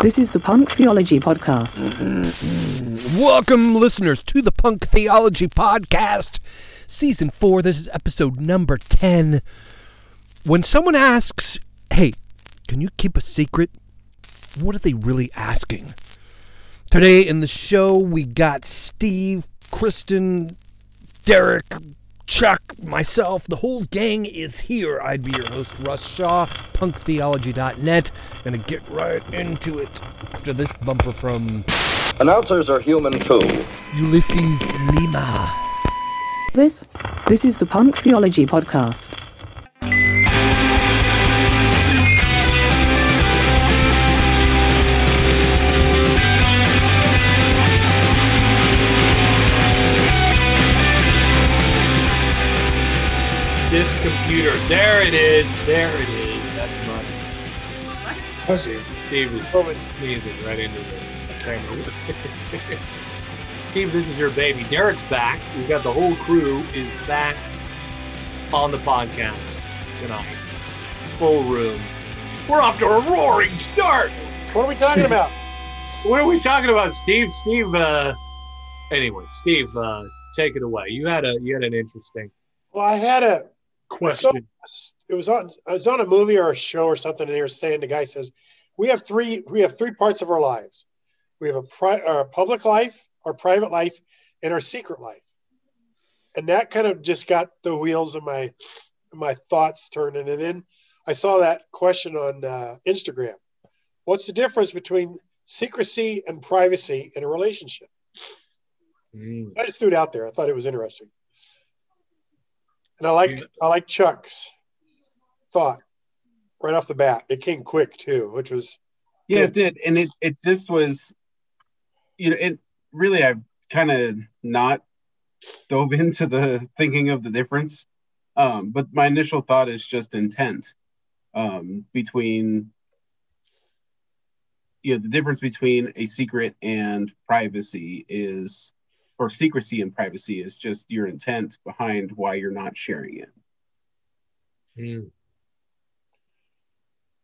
This is the Punk Theology Podcast. Welcome, listeners, to the Punk Theology Podcast, Season 4. This is episode number 10. When someone asks, Hey, can you keep a secret? What are they really asking? Today in the show, we got Steve, Kristen, Derek, Chuck, myself, the whole gang is here. I'd be your host, Russ Shaw, punktheology.net. Gonna get right into it after this bumper from Announcers are human too. Ulysses Lima. This, this is the Punk Theology Podcast. This computer. There it is. There it is. That's mine. I see. Steve is sneezing right into the camera. Steve, this is your baby. Derek's back. We've got the whole crew is back on the podcast tonight. Full room. We're off to a roaring start. What are we talking about? What are we talking about, Steve? Steve. uh Anyway, Steve, uh take it away. You had a you had an interesting well, I had a question. it was on I was on a movie or a show or something, and they were saying the guy says we have three we have three parts of our lives. We have a, pri- our public life, our private life, and our secret life. And that kind of just got the wheels of my my thoughts turning. And then I saw that question on uh, Instagram. What's the difference between secrecy and privacy in a relationship? Mm. I just threw it out there. I thought it was interesting. And I like I like Chuck's thought right off the bat. It came quick too, which was Yeah, Yeah. it did, and it it just was, you know, it really I've kind of not dove into the thinking of the difference, um, but my initial thought is just intent um, between, you know, the difference between a secret and privacy is, or secrecy and privacy is just your intent behind why you're not sharing it. Mm.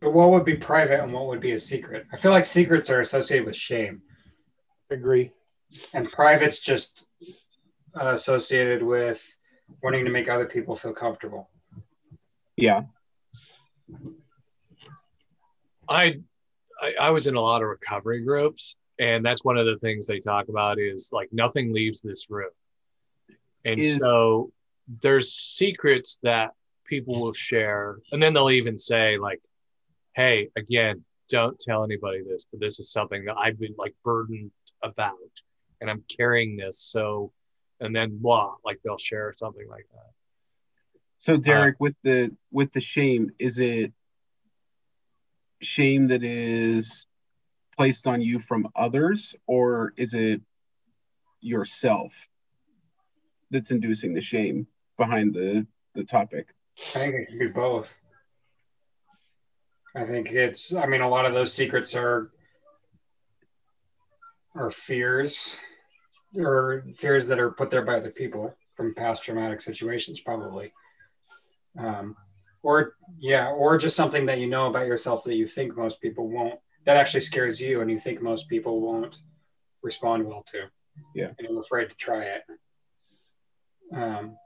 But what would be private and what would be a secret? I feel like secrets are associated with shame, agree. and private's just uh, associated with wanting to make other people feel comfortable. Yeah, I, I I was in a lot of recovery groups, and that's one of the things they talk about is like nothing leaves this room, and Is- so there's secrets that people will share, and then they'll even say like, "Hey, again, don't tell anybody this, but this is something that I've been like burdened about, and I'm carrying this." So, and then blah, like they'll share something like that. So uh, Derek, with the with the shame, is it shame that is placed on you from others, or is it yourself that's inducing the shame behind the the topic? I think it could be both. I think it's. I mean, a lot of those secrets are are fears, or fears that are put there by other people from past traumatic situations, probably. Um, or yeah, or just something that you know about yourself that you think most people won't. That actually scares you, and you think most people won't respond well to. Yeah. and you're afraid to try it. Um,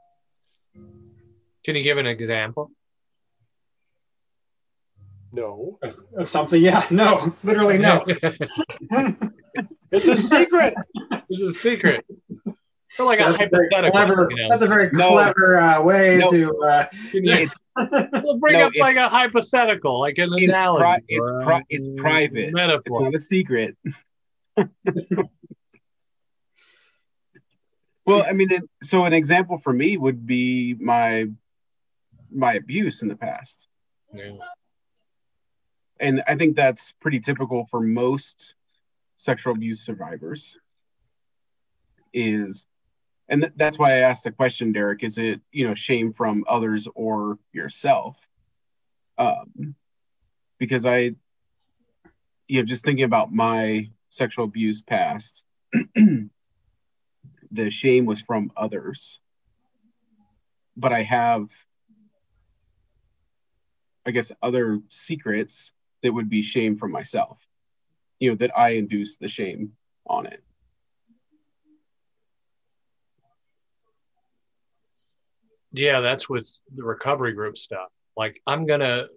Can you give an example? No. of, of something, yeah, no, literally no. It's a secret. It's a secret. Or like a That's a very hypothetical. clever. you know? That's a very No. clever uh, way No. to. Uh, Can you- It's We'll bring No, up like a hypothetical, like an It's analogy. pri- it's pri- it's private. it's not a secret. well, I mean, it, so an example for me would be my my abuse in the past. Yeah. and I think that's pretty typical for most sexual abuse survivors. Is, and th- that's why I asked the question, Derek. Is it you know shame from others or yourself? Um, because I, you know, just thinking about my sexual abuse past, the shame was from others, but I have I guess other secrets that would be shame from myself. you know that I induced the shame on it. Yeah, that's with the recovery group stuff. Like, I'm going to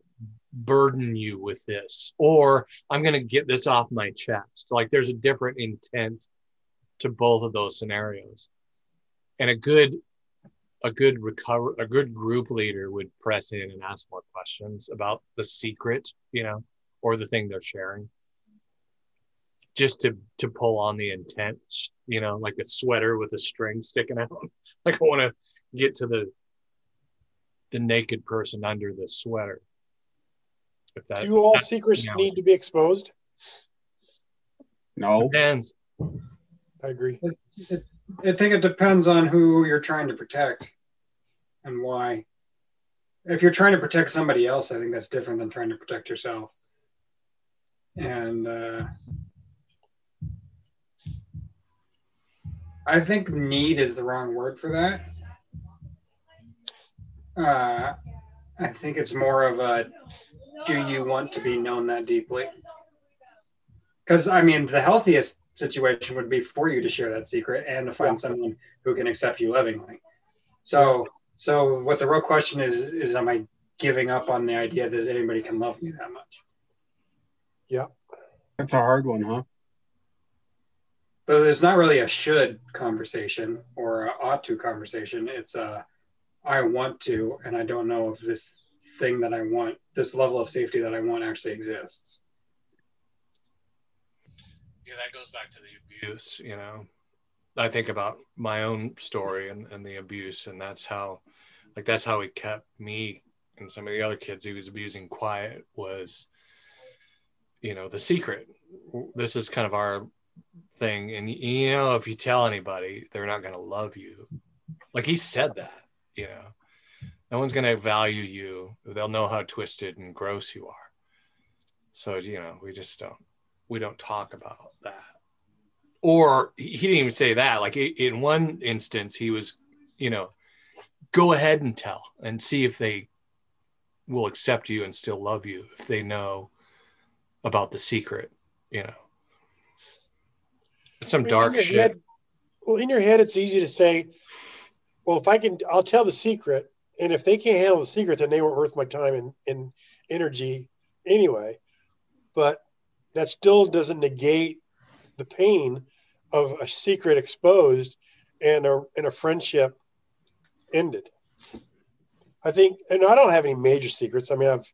burden you with this, or I'm going to get this off my chest. Like, there's a different intent to both of those scenarios. And a good, a good recover, a good group leader would press in and ask more questions about the secret, you know, or the thing they're sharing just to to pull on the intent you know like a sweater with a string sticking out like i want to get to the the naked person under the sweater if that Do all that- secrets yeah. need to be exposed? No, depends I agree. I think it depends on who you're trying to protect and why. If you're trying to protect somebody else, I think that's different than trying to protect yourself. And uh, I think need is the wrong word for that. Uh, I think it's more of a do you want to be known that deeply? Because I mean, the healthiest situation would be for you to share that secret and to find Yeah. someone who can accept you lovingly. So, so what the real question is is, am I giving up on the idea that anybody can love me that much? Yeah, that's a hard one, huh? So there's not really a should conversation or a ought to conversation. It's a I want to, and I don't know if this thing that I want, this level of safety that I want, actually exists. yeah that goes back to the abuse you know. I think about my own story and, and the abuse and that's how like that's how he kept me and some of the other kids he was abusing quiet was you know the secret. This is kind of our thing and you know if you tell anybody they're not going to love you. Like he said that you know no one's going to value you. They'll know how twisted and gross you are. So you know we just don't we don't talk about that. Or he didn't even say that. Like in one instance he was you know go ahead and tell and see if they will accept you and still love you if they know about the secret you know. Some dark in shit. head- well, in your head, it's easy to say, well, if I can, I'll tell the secret. And if they can't handle the secret, then they weren't worth my time and, and energy anyway. But that still doesn't negate the pain of a secret exposed and a, and a friendship ended. I think, and I don't have any major secrets. I mean, I've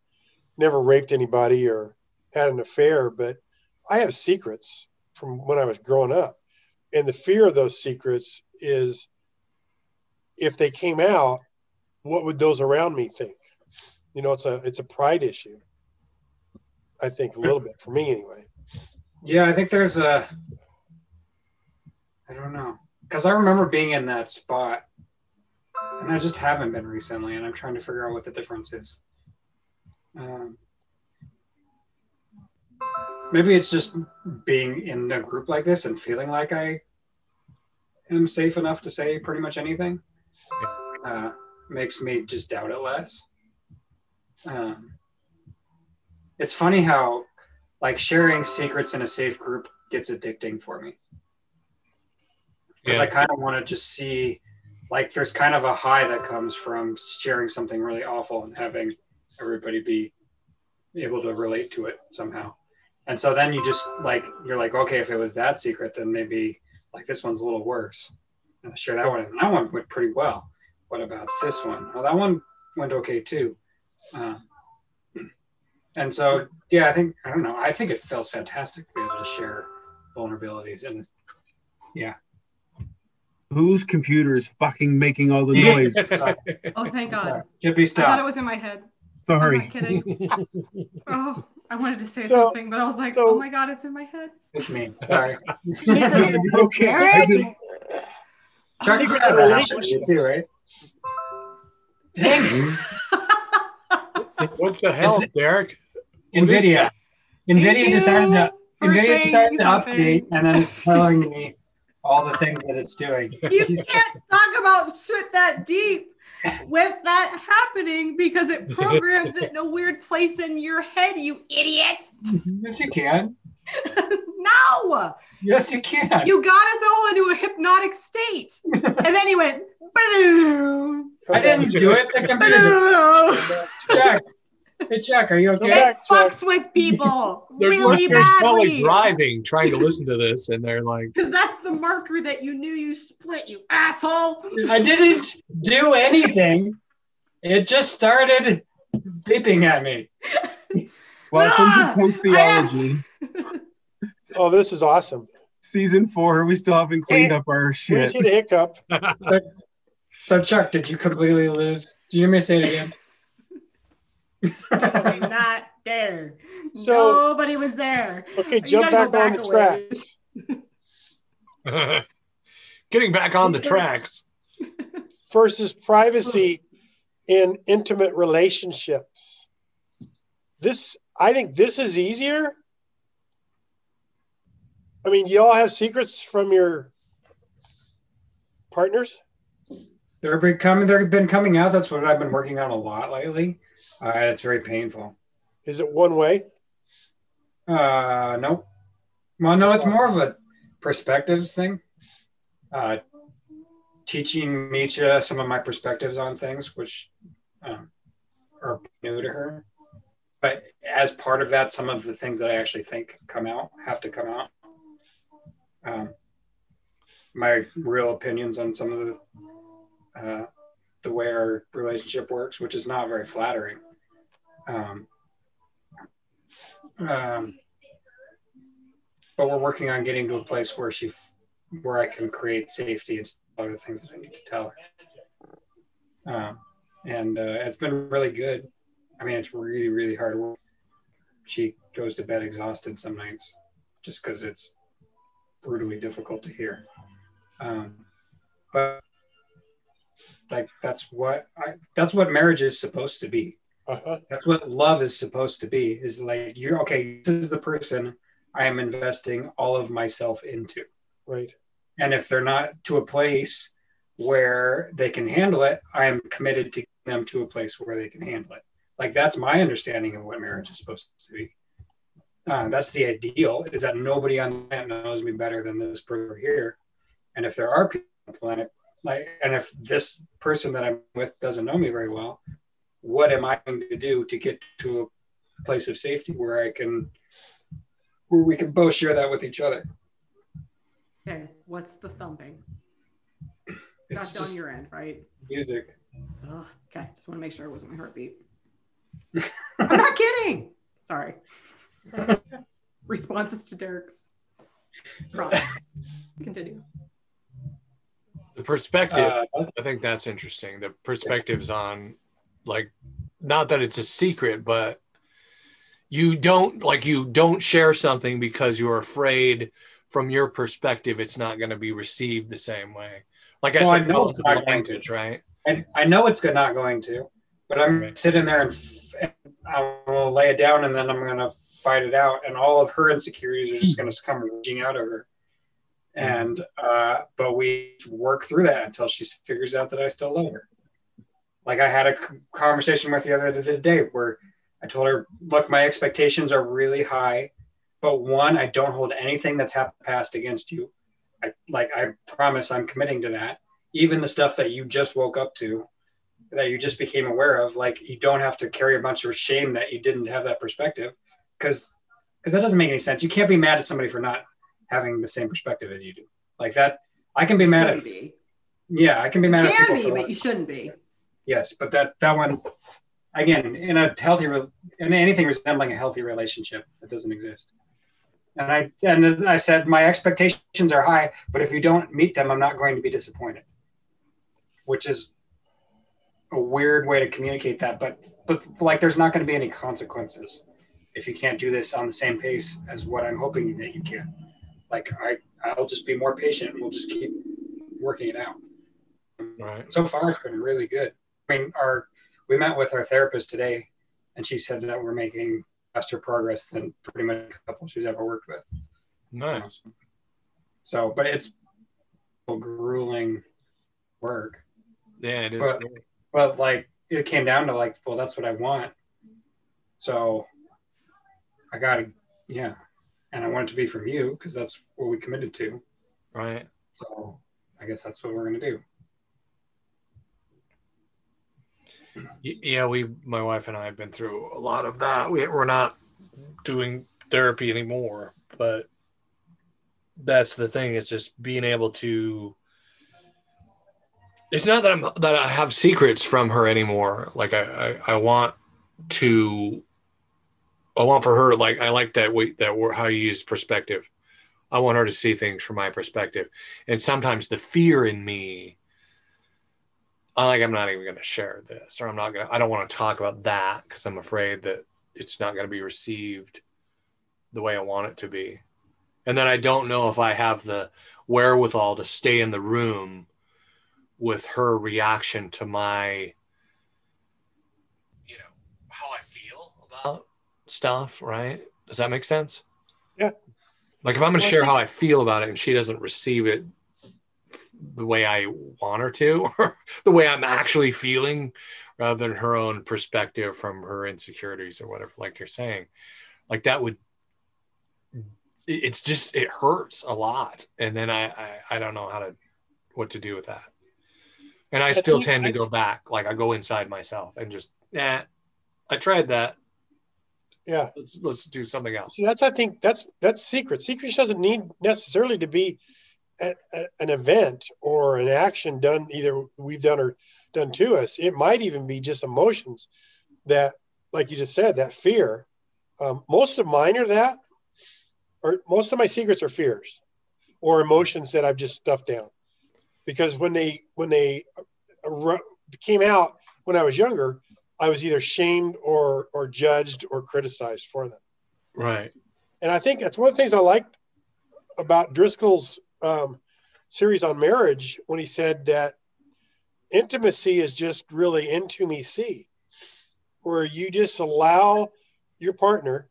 never raped anybody or had an affair, but I have secrets from when I was growing up. And the fear of those secrets is if they came out, what would those around me think? You know, it's a it's a pride issue. I think a little bit for me anyway. Yeah, I think there's a. I don't know, because I remember being in that spot, and I just haven't been recently, and I'm trying to figure out what the difference is. Um, maybe it's just being in a group like this and feeling like I am safe enough to say pretty much anything. Uh, makes me just doubt it less. Um, it's funny how like sharing secrets in a safe group gets addicting for me because I kind of want to just see like there's kind of a high that comes from sharing something really awful and having everybody be able to relate to it somehow. And so then you just like you're like, okay, if it was that secret, then maybe like this one's a little worse. And I'll share that one. And that one went pretty well. What about this one? Well, that one went okay too. Uh, and so yeah, I think I don't know. I think it feels fantastic to be able to share vulnerabilities and yeah. Whose computer is fucking making all the noise? Oh, thank God. Chippy I thought it was in my head. I'm Sorry. not kidding. Oh, I wanted to say So- something, but I was like, so- oh my God, it's in my head. It's me. Sorry. Secrets, Okay. secrets, Chuck, you Secrets had in that happen to you relationships. too, right? Dang. what the hell derek What is NVIDIA. NVIDIA you decided to NVIDIA saying decided to update and then it's telling me all the things that it's doing. You can't talk about shit that deep with that happening because it programs it in a weird place in your head, you idiot. Yes, you can. No, Yes, you can. you got us all into a hypnotic state, and then he went. "Ba-doo, I didn't do it. The computer. ba-doo." Jack. Hey, Jack, are you okay? It fucks with people There's really listeners probably badly. driving, trying to listen to this, and they're like, Because that's the marker that you knew you split, you asshole. I didn't do anything. It just started beeping at me. Welcome Ah, to Punk Theology, Oh, this is awesome. season four. We still haven't cleaned Hey, up our We shit. just need a hiccup. So, Chuck, did you completely lose? Did you hear me say it again? Nobody not there. So- Nobody was there. Okay, You jump gotta back, on the back tracks. getting back on the tracks. versus privacy in intimate relationships. This, I think, this is easier. I mean, do you all have secrets from your partners? They're becoming. They've been coming out. That's what I've been working on a lot lately. Uh, and it's very painful. Is it one way? Uh, nope. Well, no, it's more of a perspectives thing. Uh, teaching Micha some of my perspectives on things, which um, are new to her. But as part of that, some of the things that I actually think come out have to come out. Um, my real opinions on some of the uh, the way our relationship works, which is not very flattering. Um, um, but we're working on getting to a place where she, where I can create safety and other things that I need to tell her. Um, and uh, it's been really good. I mean, it's really, really hard work. She goes to bed exhausted some nights, just because it's brutally difficult to hear. Um, but like that's what I, that's what marriage is supposed to be Uh-huh. that's what love is supposed to be is like you're okay this is the person i am investing all of myself into Right. and if they're not to a place where they can handle it i am committed to them to a place where they can handle it like that's my understanding of what marriage is supposed to be uh, that's the ideal is that nobody on the planet knows me better than this person here and if there are people on the planet like and if this person that i'm with doesn't know me very well what am i going to do to get to a place of safety where i can where we can both share that with each other Okay, what's the thumping? it's That's on your end, right? music Ugh, okay, just want to make sure it wasn't my heartbeat. I'm not kidding. Sorry. Responses to Derek's. Prompt. Continue. The perspective, uh, I think that's interesting. The perspectives on, like, not that it's a secret, but you don't like you don't share something because you're afraid from your perspective it's not going to be received the same way. Like Well, that's I a know it's relative not going to. language, right? I, I know it's not going to, but I'm Right. sitting there and, and I'm gonna lay it down and then I'm gonna fight it out, and all of her insecurities are just gonna come raging out of her. And uh, but we work through that until she figures out that I still love her. Like I had a conversation with the other day where I told her, "Look, my expectations are really high, but one, I don't hold anything that's happened past against you. I like I promise I'm committing to that." even the stuff that you just woke up to that you just became aware of like you don't have to carry a bunch of shame that you didn't have that perspective because because that doesn't make any sense. You can't be mad at somebody for not having the same perspective as you do. Like that i can be mad Shouldn't at be. yeah i can be mad at Can be, but you shouldn't be. yes but that that one again in a healthy in anything resembling a healthy relationship that doesn't exist. And i and i said my expectations are high but if you don't meet them i'm not going to be disappointed. Which is a weird way to communicate that but but like there's not going to be any consequences if you can't do this on the same pace as what i'm hoping that you can like i i'll just be more patient and we'll just keep working it out Right. so far it's been really good i mean our we met with our therapist today and she said that we're making faster progress than pretty much a couple she's ever worked with Nice. so but it's grueling work Yeah, it is. But- but like it came down to like well that's what i want so i gotta yeah and I want it to be from you because that's what we committed to. Right. So I guess that's what we're gonna do. Yeah, we, my wife and I have been through a lot of that. We, we're not doing therapy anymore, but that's the thing. It's just being able to. It's not that I'm that I have secrets from her anymore. Like I, I, I want to. I want for her like I like that way that how you use perspective. I want her to see things from my perspective, and sometimes the fear in me I like I'm not even going to share this, or I'm not going to. I don't want to talk about that because I'm afraid that it's not going to be received the way I want it to be, and then I don't know if I have the wherewithal to stay in the room with her reaction to my, you know, how I feel about stuff. Right? Does that make sense? Yeah. Like if I'm going to share how I feel about it and she doesn't receive it the way I want her to, or the way I'm actually feeling, rather than her own perspective from her insecurities or whatever, like you're saying. Like that would, it's just, it hurts a lot. And then I, I, I don't know how to, what to do with that. And I still tend to go back, like I go inside myself and just, nah, I tried that. Yeah. Let's, let's do something else. See, that's I think that's that's secret. Secrets doesn't need necessarily to be a, a- an event or an action done either we've done or done to us. It might even be just emotions that, like you just said, that fear. Um, most of mine are that, or most of my secrets are fears or emotions that I've just stuffed down. Because when they when they came out when I was younger, I was either shamed or or judged or criticized for them. Right. And I think that's one of the things I liked about Driscoll's um, series on marriage when he said that intimacy is just really into me see, where you just allow your partner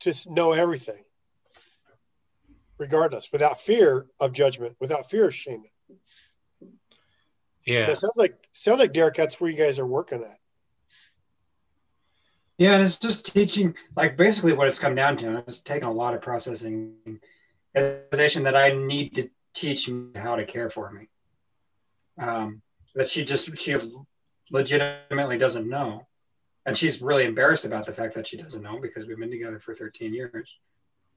to know everything, regardless, without fear of judgment, without fear of shame. Yeah. That sounds like sounds like Derek. That's where you guys are working at. Yeah, and it's just teaching, like basically what it's come down to. And It's taken a lot of processing, realization that I need to teach me how to care for me. Um, that she just she legitimately doesn't know, and she's really embarrassed about the fact that she doesn't know because we've been together for 13 years.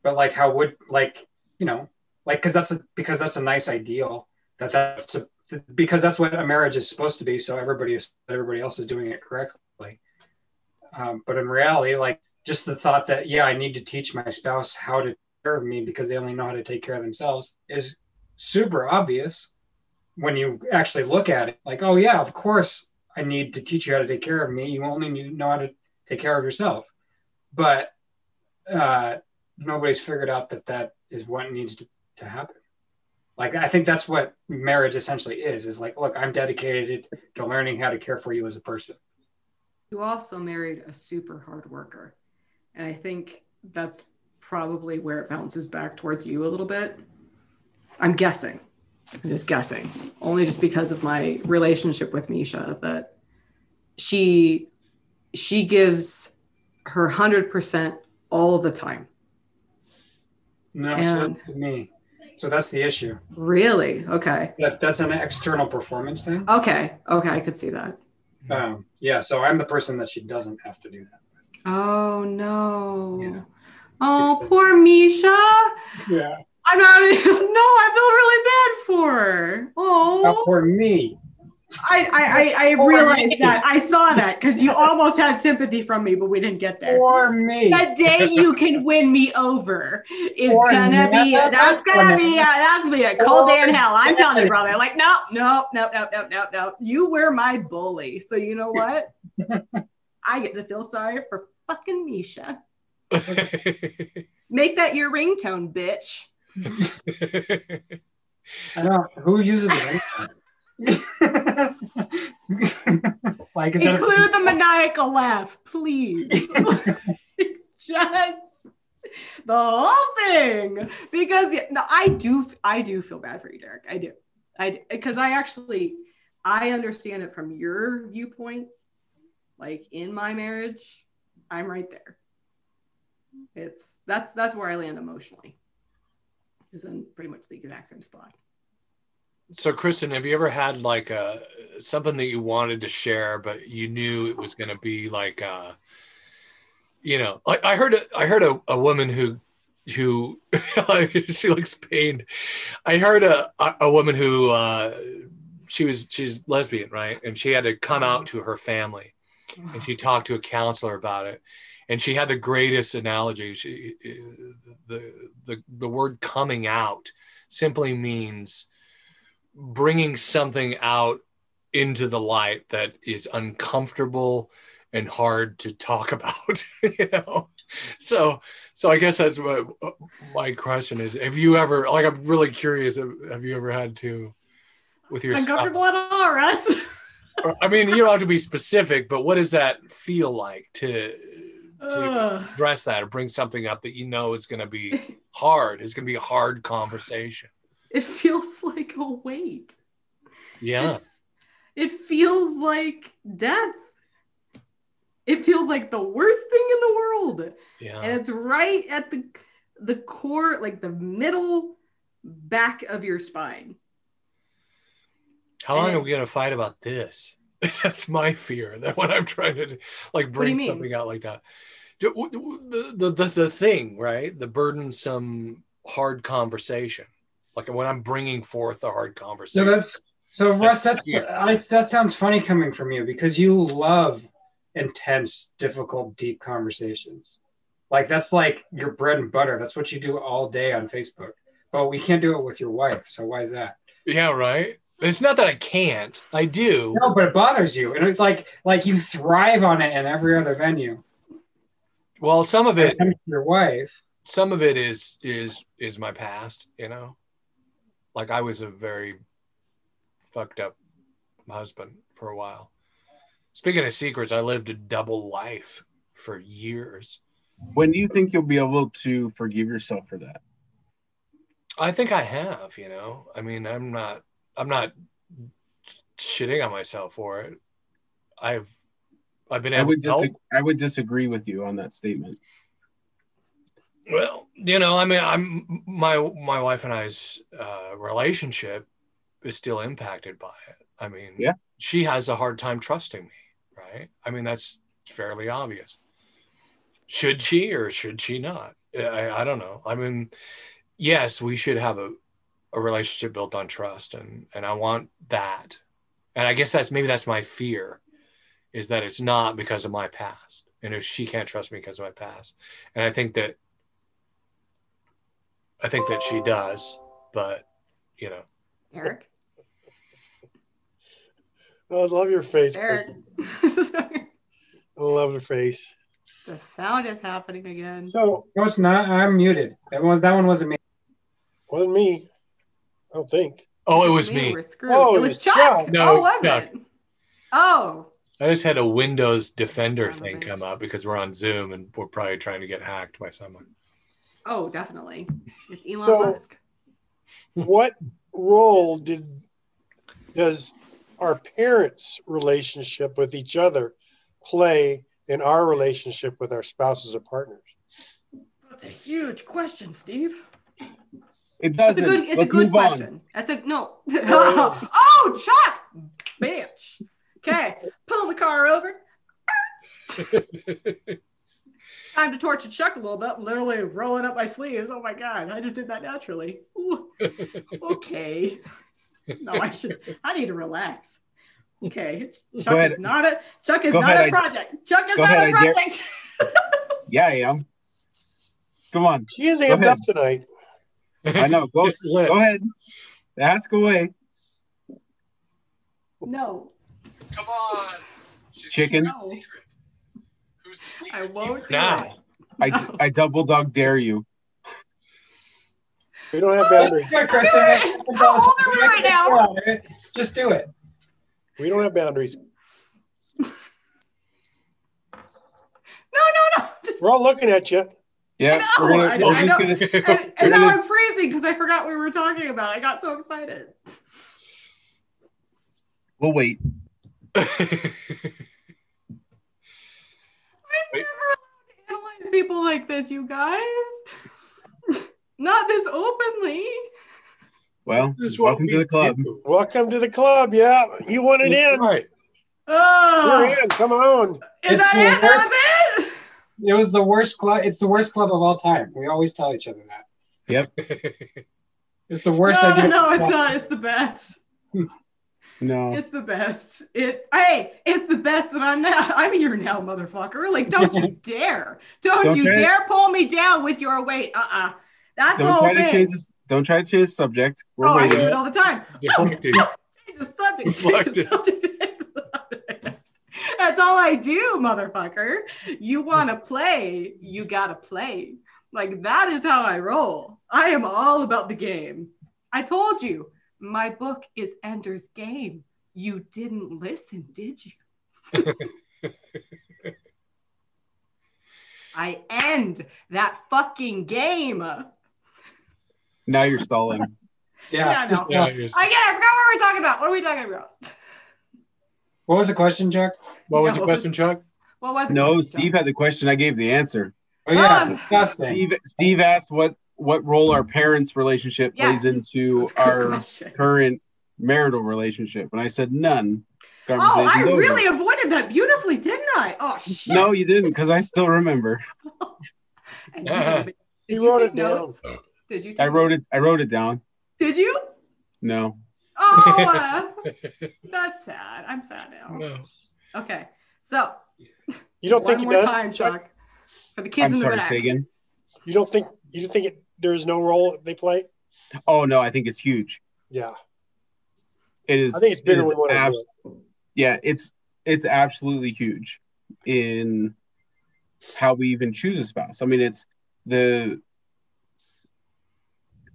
But like, how would like you know like because that's a because that's a nice ideal that that's a, because that's what a marriage is supposed to be. So everybody is everybody else is doing it correctly. Um, but in reality, like just the thought that, yeah, I need to teach my spouse how to care of me because they only know how to take care of themselves is super obvious when you actually look at it. Like, oh, yeah, of course, I need to teach you how to take care of me. You only know how to take care of yourself. But uh, nobody's figured out that that is what needs to, to happen. Like, I think that's what marriage essentially is, is like, look, I'm dedicated to learning how to care for you as a person. You also married a super hard worker. And I think that's probably where it bounces back towards you a little bit. I'm guessing. I'm just guessing. Only just because of my relationship with Misha that she she gives her 100% all the time. No, so And- that's me. So that's the issue. Really? Okay. That that's an external performance thing. Okay. Okay, I could see that. Um, yeah, so I'm the person that she doesn't have to do that. Oh no. Yeah. Oh, poor Misha. Yeah. I'm not. No, I feel really bad for her. Oh, Now for me, I, I, I, I realized that. I saw that because you almost had sympathy from me, but we didn't get there. for me. The day you can win me over is Poor gonna be me. that's gonna be a, that's gonna be a cold day in hell. I'm telling you, brother. Like, no, no, no, no, no, no, no. You were my bully, so you know what? I get to feel sorry for fucking Misha. Make that your ringtone, bitch. I don't know who uses it. Like Include the maniacal laugh, please. Just the whole thing, because no, I do, I do feel bad for you, Derek. I do, I because I actually, I understand it from your viewpoint. Like in my marriage, I'm right there. It's that's that's where I land emotionally. Is in pretty much the exact same spot. So, Kristen, have you ever had like a something that you wanted to share, but you knew it was going to be like, uh, you know, I, I heard a, I heard a, a woman who who she looks pained. I heard a a woman who uh, she was she's lesbian, right, and she had to come out to her family, and she talked to a counselor about it, and she had the greatest analogy. She the the the word coming out simply means bringing something out into the light that is uncomfortable and hard to talk about you know so so i guess that's what my question is have you ever like i'm really curious have, you ever had to with your Uncomfortable at all, Russ. i mean you don't have to be specific but what does that feel like to to Ugh. address that or bring something up that you know is going to be hard it's going to be a hard conversation It feels like a weight. yeah It feels like death. It feels like the worst thing in the world. yeah And it's right at the the core, like the middle back of your spine. How long And are we gonna fight about this? That's my fear. That when I'm trying to like bring something out like that, Do- w- w- the, the the the thing, right? The burdensome, hard conversation. Like when I'm bringing forth the hard So conversation. that's so Russ. That's Yeah. I, that sounds funny coming from you because you love intense, difficult, deep conversations. Like that's like your bread and butter. That's what you do all day on Facebook. But we can't do it with your wife. So why is that? yeah, right. It's not that I can't. I do. No, but it bothers you, and it's like like you thrive on it in every other venue. Well, some of it, it comes to your wife, some of it is is is my past. You know, like I was a very fucked up husband for a while. Speaking of secrets, I lived a double life for years. When do you think you'll be able to forgive yourself for that? I think I have, you know. I mean, I'm not I'm not shitting on myself for it. I've I've been I able would dis- I would disagree with you on that statement. Well, you know, I mean, I'm my my wife and I's uh, relationship is still impacted by it. I mean, Yeah. she has a hard time trusting me, right? I mean, that's fairly obvious. Should she or should she not? I, I don't know. I mean, yes, we should have a, a relationship built on trust, and and I want that. And I guess that's maybe that's my fear, is that it's not because of my past, and if she can't trust me because of my past, and I think that I think that she does, but you know, Eric. Oh, I love your face. Eric. I love your face. the sound is happening again. No, no, it's not. I'm muted. That was that one wasn't me. wasn't me. I don't think. oh, it was me. We're screwed. Oh, it it was was Chuck. Chuck. No, oh, was Chuck. it? Oh, I just had a Windows Defender Son of a thing come up because we're on Zoom and we're probably trying to get hacked by someone. Oh, definitely. It's Elon So- Musk. what role did does our parents' relationship with each other play in our relationship with our spouses or partners? That's a huge question, Steve. It doesn't. a good. It's Let's a good move on. question. That's a no. oh, Chuck, bitch. Okay, pull the car over. Time to torture Chuck a little bit. Literally rolling up my sleeves. Oh my god, I just did that naturally. Ooh. Okay. No, I should. I need to relax. Okay. Chuck ahead. is not a. Chuck is not ahead, a I- project. Chuck is not ahead, a I dare- project. Yeah, I am. Come on. She is amped up tonight. I know. Go go ahead. Ask away. no, Come on, She's Chicken. keeping a the secret I won't do now? it. I, I double dog dare you. We don't have boundaries. Yeah, Kristen, I'm doing it. How old are we right now? Just do it. We don't have boundaries. No, no, no. Just, We're all looking at you. Yeah, I we're know, gonna, I- we're I just know. gonna and, and now gonna- I'm freezing because I forgot what we were talking about. I got so excited. we'll wait. I'm never analyze people like this, you guys. Not this openly. Well, This is what welcome to the club. do. Welcome to the club. Yeah, you wanted in. Right. Oh, You're in. Come on. is It's that the it? That worst- was it? It was the worst club. It's the worst club of all time. We always tell each other that. Yep. it's the worst no, idea. no, it's not. It's the best. No. It's the best. It hey, it's the best that I'm now. I'm here now, motherfucker. Like, don't you dare. Don't, Don't you try to- dare pull me down with your weight. Uh-uh. That's the Don't whole try to change this. Don't try to change subject. We're oh, I do it all the time. Deflected. Change the. Change the subject. change the subject. That's all I do, motherfucker. You want to play, you got to play. Like, that is how I roll. I am all about the game. I told you, my book is Ender's Game. You didn't listen, did you? I end that fucking game. Now you're stalling. Yeah. Yeah, I just- know. Yeah, you're- get it. I forgot what we're talking about. What are we talking about? What was the question, Chuck? What was the No. question, Chuck? What was it? No, Steve had the question. I gave the answer. Oh yeah, Ah. disgusting. Steve, Steve asked what what role our parents' relationship Yes. plays into That's a good our question. current marital relationship, and I said none. Oh, I over. really avoided that beautifully, didn't I? Oh shit! No, you didn't, because I still remember. And you did- He did you wrote take it down. notes? Did you? I wrote notes? it. I wrote it down. Did you? No, Oh, uh, that's sad. I'm sad now. No. Okay, so You don't one think more none- time, Chuck, for the kids I'm in sorry, the back. say again. You don't think you think it, there's no role they play? Oh no, I think it's huge. Yeah, It is. I think it's bigger it than what abs- Yeah, it's it's absolutely huge in how we even choose a spouse. I mean, it's the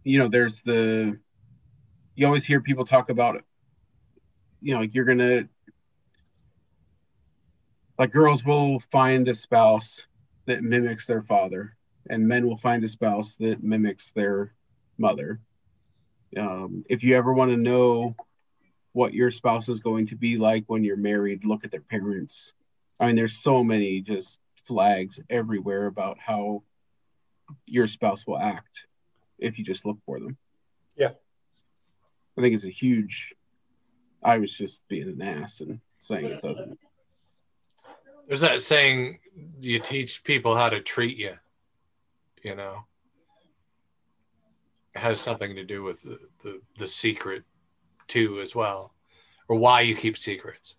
you know, there's the you always hear people talk about it. You know, you're gonna like girls will find a spouse that mimics their father, and men will find a spouse that mimics their mother. Um, if you ever want to know what your spouse is going to be like when you're married, look at their parents. I mean, there's so many just flags everywhere about how your spouse will act if you just look for them. Yeah. I think it's a huge. I was just being an ass and saying it doesn't. There's that saying you teach people how to treat you. You know, it has something to do with the, the, the secret too, as well, or why you keep secrets.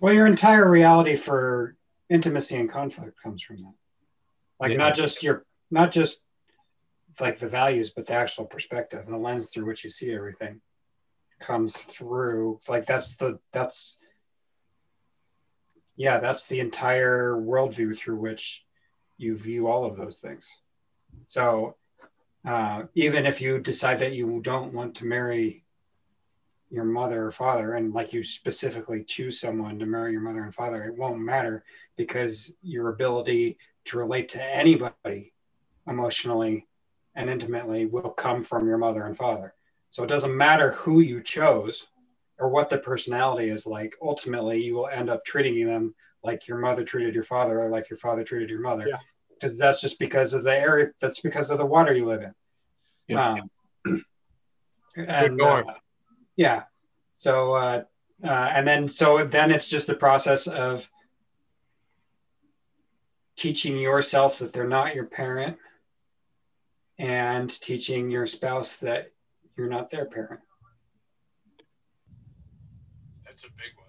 Well, your entire reality for intimacy and conflict comes from that. Like Yeah. not just your, not just like the values, but the actual perspective, and the lens through which you see everything comes through. Like that's the that's yeah, that's the entire worldview through which you view all of those things. So uh, even if you decide that you don't want to marry your mother or father and like you specifically choose someone to marry your mother and father it won't matter because your ability to relate to anybody emotionally and intimately will come from your mother and father so it doesn't matter who you chose or what the personality is like ultimately you will end up treating them like your mother treated your father or like your father treated your mother Yeah. Because that's just because of the area that's because of the water you live in Yeah. um, and, norm. uh, yeah. So, uh, uh, and then, so then it's just the process of teaching yourself that they're not your parent and teaching your spouse that you're not their parent. That's a big one.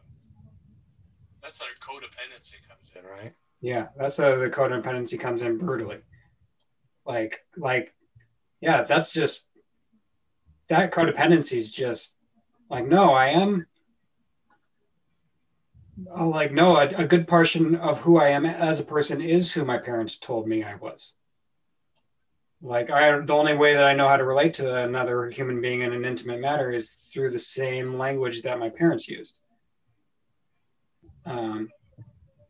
That's where codependency comes in, right? Yeah. That's how the codependency comes in brutally. Like, like, yeah, that's just, that codependency is just like, no, I am uh, like no a, a good portion of who i am as a person is who my parents told me i was like i the only way that i know how to relate to another human being in an intimate matter is through the same language that my parents used um,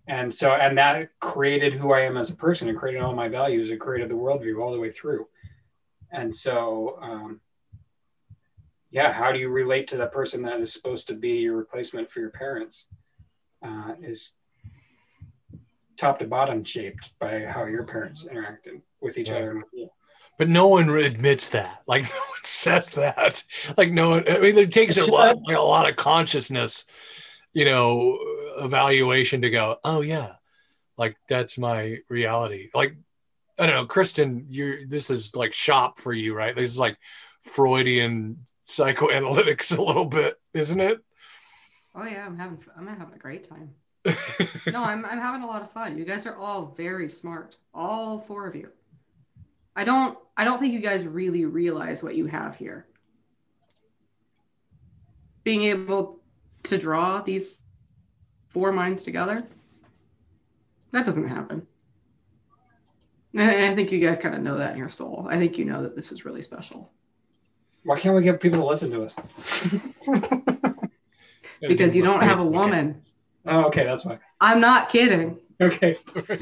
and so and that created who i am as a person it created all my values it created the worldview all the way through and so um, yeah how do you relate to the person that is supposed to be your replacement for your parents uh, is top to bottom shaped by how your parents interacted with each Right. other. But no one admits that. Like no one says that. Like no one. I mean, it takes a lot, like a lot of consciousness, you know, evaluation to go. Oh yeah, like that's my reality. Like I don't know, Kristen. You this is like shop for you, right? This is like Freudian psychoanalytics a little bit, isn't it? Oh yeah, I'm having I'm having a great time. No, I'm I'm having a lot of fun. You guys are all very smart, all four of you. I don't I don't think you guys really realize what you have here. Being able to draw these four minds together, that doesn't happen. And I think you guys kind of know that in your soul. I think you know that this is really special Why can't we get people to listen to us? because you don't have a woman. Oh, okay, that's why. I'm not kidding. Okay.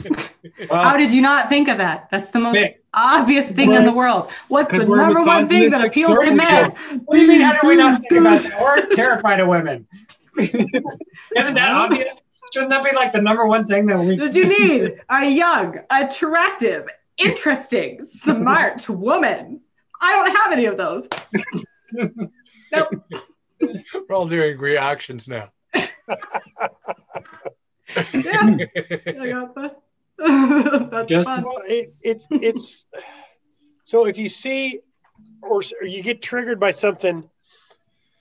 How did you not think of that? That's the most Nick. obvious thing in the world. What's the number one thing that appeals to men? what do you mean? How do we not think about that? We're terrified of women. Isn't that obvious? Shouldn't that be like the number one thing that we? That you need a young, attractive, interesting, smart woman. I don't have any of those. nope. We're all doing reactions now. Yeah, I got that. That's Just- fun. Well, it, it, it's so if you see or, or you get triggered by something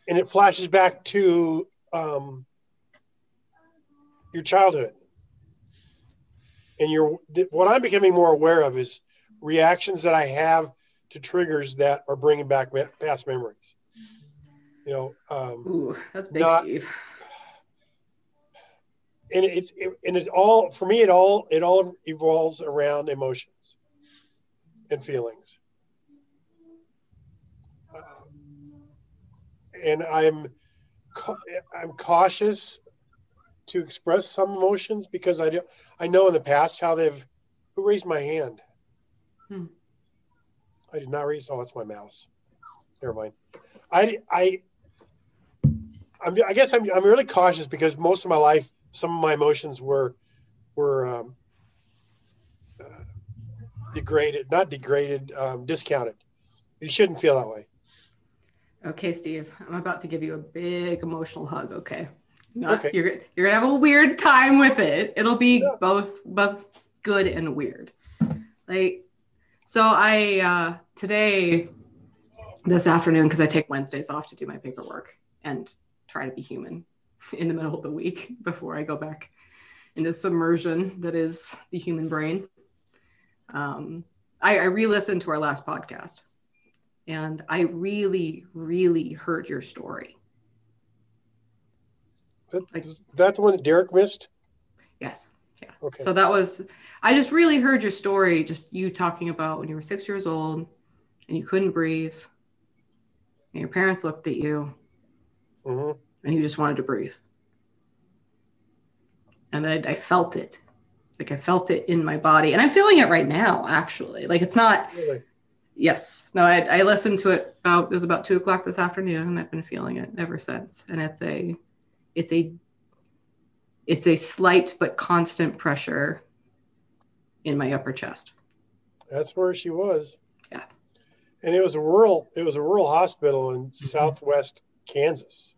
and it flashes back to um, your childhood. And you're what i'm becoming more aware of is reactions that i have to triggers that are bringing back past memories. You know um, Ooh, that's big, Not- Steve. and it's it, and it all for me it all it all evolves around emotions and feelings. Um, and i'm ca- i'm cautious to express some emotions because i do i know in the past how they've who raised my hand Hmm. i did not raise oh that's my mouse never mind i i I'm, I guess I'm, I'm really cautious because most of my life, some of my emotions were, were um, uh, degraded, not degraded, um, discounted. You shouldn't feel that way. Okay, Steve, I'm about to give you a big emotional hug. Okay, Not, Okay. you're you're gonna have a weird time with it. It'll be Yeah. both both good and weird. Like, so I uh, today, this afternoon, because I take Wednesdays off to do my paperwork and try to be human in the middle of the week before I go back into submersion that is the human brain. Um, I, I re-listened to our last podcast and I really, really heard your story. That, Like- that's the one that Derek missed. Yes. Yeah. Okay. So that was, I just really heard your story, just you talking about when you were six years old and you couldn't breathe. And your parents looked at you hmm and you just wanted to breathe. And I, I felt it. Like I felt it in my body. And I'm feeling it right now, actually. Like it's not, Really. Yes. No, I, I listened to it about it was about two o'clock this afternoon, and I've been feeling it ever since. And it's a, it's a, it's a slight but constant pressure in my upper chest. That's where she was. Yeah. And it was a rural. It was a rural hospital in mm-hmm. Southwest Kansas.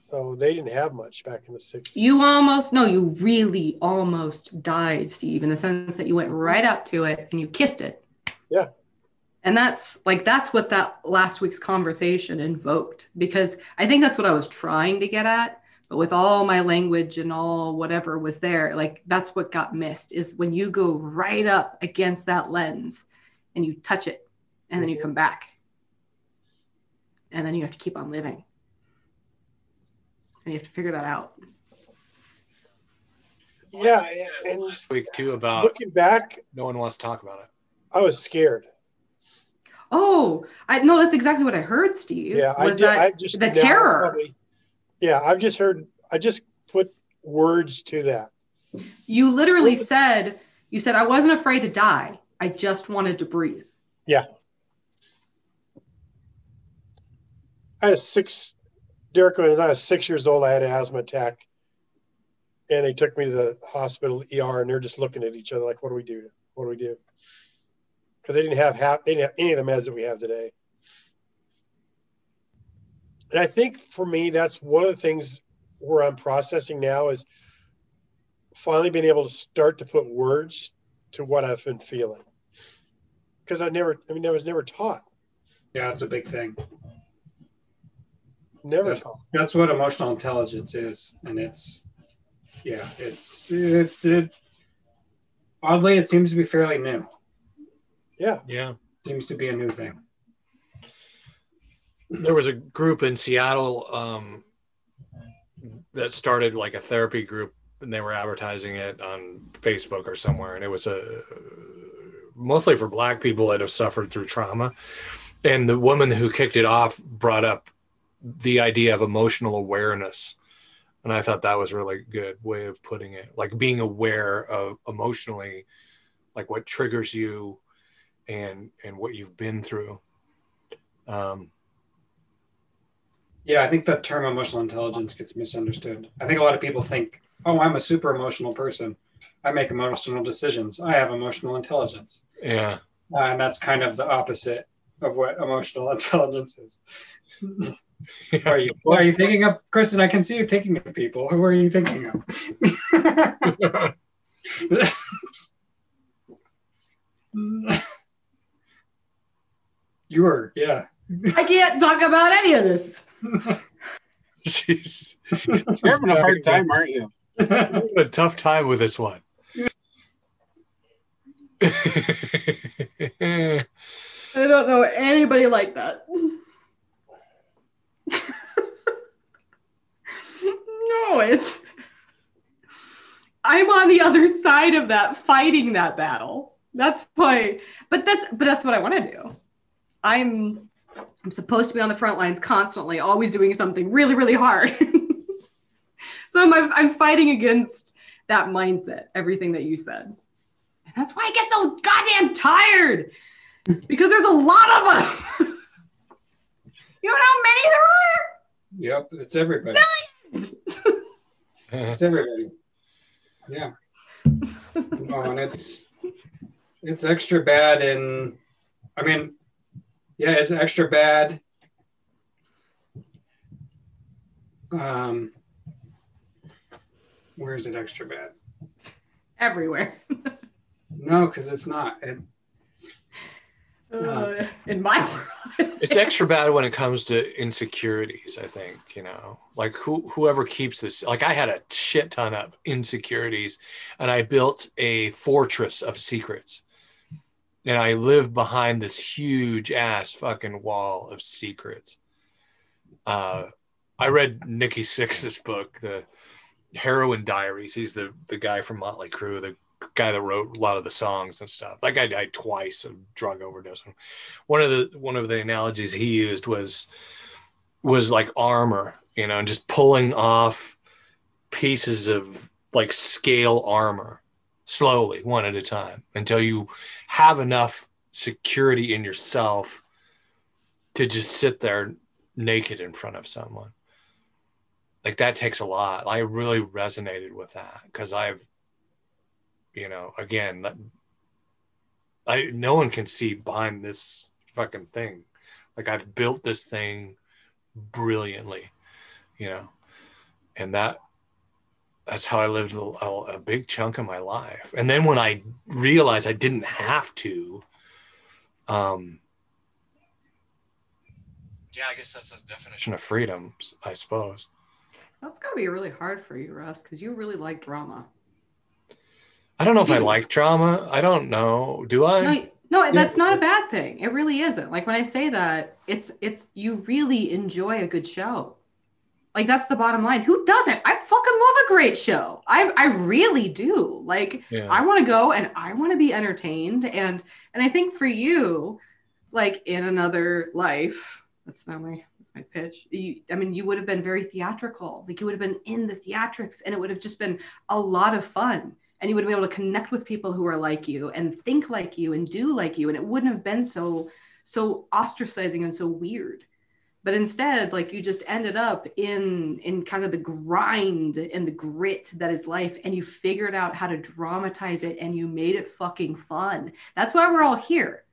So they didn't have much back in the '60s. You almost no, you really almost died, Steve, in the sense that you went right up to it and you kissed it. Yeah. And that's like that's what that last week's conversation invoked because I think that's what I was trying to get at. But with all my language and all whatever was there, like that's what got missed is when you go right up against that lens and you touch it and then you mm-hmm. come back. And then you have to keep on living. And you have to figure that out. Yeah, and Last week too about looking back, no one wants to talk about it. I was scared. Oh, I no, that's exactly what I heard, Steve. Yeah, I did. that I just the terror? probably- yeah, I've just heard. I just put words to that. you literally So- said you said I wasn't afraid to die. I just wanted to breathe. Yeah. I had a six. Derek, when I was six years old, I had an asthma attack, and they took me to the hospital ER, and they're just looking at each other like, "What do we do? What do we do?" Because they didn't have half, they didn't have any of the meds that we have today. And I think for me, that's one of the things where I'm processing now is finally being able to start to put words to what I've been feeling. Because I never, I mean, I was never taught, Yeah, it's a big thing. never Yes. taught. That's what emotional intelligence is, and it's yeah, it's it's it. Oddly, it seems to be fairly new. Yeah, Yeah. Seems to be a new thing. there was a group in Seattle um, that started like a therapy group, and they were advertising it on Facebook or somewhere, and it was a mostly for Black people that have suffered through trauma. And the woman who kicked it off brought up the idea of emotional awareness, and I thought that was a really good way of putting it, like being aware of emotionally, like what triggers you, and and what you've been through. Um, Yeah, I think the term emotional intelligence gets misunderstood. I think a lot of people think, "Oh, I'm a super emotional person. I make emotional decisions. I have emotional intelligence," yeah. uh, and that's kind of the opposite of what emotional intelligence is. Who are you? Who are you thinking of, Kristen? I can see you thinking of people. Who are you thinking of? you were, yeah. I can't talk about any of this. Jeez. You're having a hard time, aren't you? a tough time with this one. I don't know anybody like that. no, it's. I'm on the other side of that, fighting that battle. That's why, but that's but that's what I want to do. I'm I'm supposed to be on the front lines constantly, always doing something really, really hard. so I'm I'm fighting against that mindset, everything that you said. And that's why I get so goddamn tired. Because there's a lot of them. you know how many there are? Yep, it's everybody. are? It's everybody. Yeah. No, and it's it's extra bad in I mean, yeah, it's extra bad. Um where is it extra bad? Everywhere. No, because it's not. It, Uh, in my world. it's extra bad when it comes to insecurities, I think, you know. Like who whoever keeps this like I had a shit ton of insecurities and I built a fortress of secrets. And I live behind this huge ass fucking wall of secrets. Uh I read Nikki Sixx's book, the Heroin Diaries. He's the the guy from Motley Crue, the guy that wrote a lot of the songs and stuff. That guy died twice of drug overdose. One of the one of the analogies he used was was like armor, you know, and just pulling off pieces of like scale armor slowly, one at a time, until you have enough security in yourself to just sit there naked in front of someone. Like that takes a lot. I really resonated with that because I've you know, again, I no one can see behind this fucking thing. Like I've built this thing brilliantly, you know, and that that's how I lived a, a big chunk of my life. And then when I realized I didn't have to, um, yeah, I guess that's the definition of freedom, I suppose. That's got to be really hard for you, Russ, because you really like drama. I don't know if I like drama. I don't know. Do I? No, no, that's not a bad thing. It really isn't. Like when I say that, it's it's you really enjoy a good show. Like that's the bottom line. Who doesn't? I fucking love a great show. I I really do. Like Yeah. I want to go and I want to be entertained and and I think for you like in another life, that's not my that's my pitch. You, I mean, you would have been very theatrical. Like you would have been in the theatrics and it would have just been a lot of fun and you would be able to connect with people who are like you and think like you and do like you and it wouldn't have been so so ostracizing and so weird but instead like you just ended up in in kind of the grind and the grit that is life and you figured out how to dramatize it and you made it fucking fun. That's why we're all here.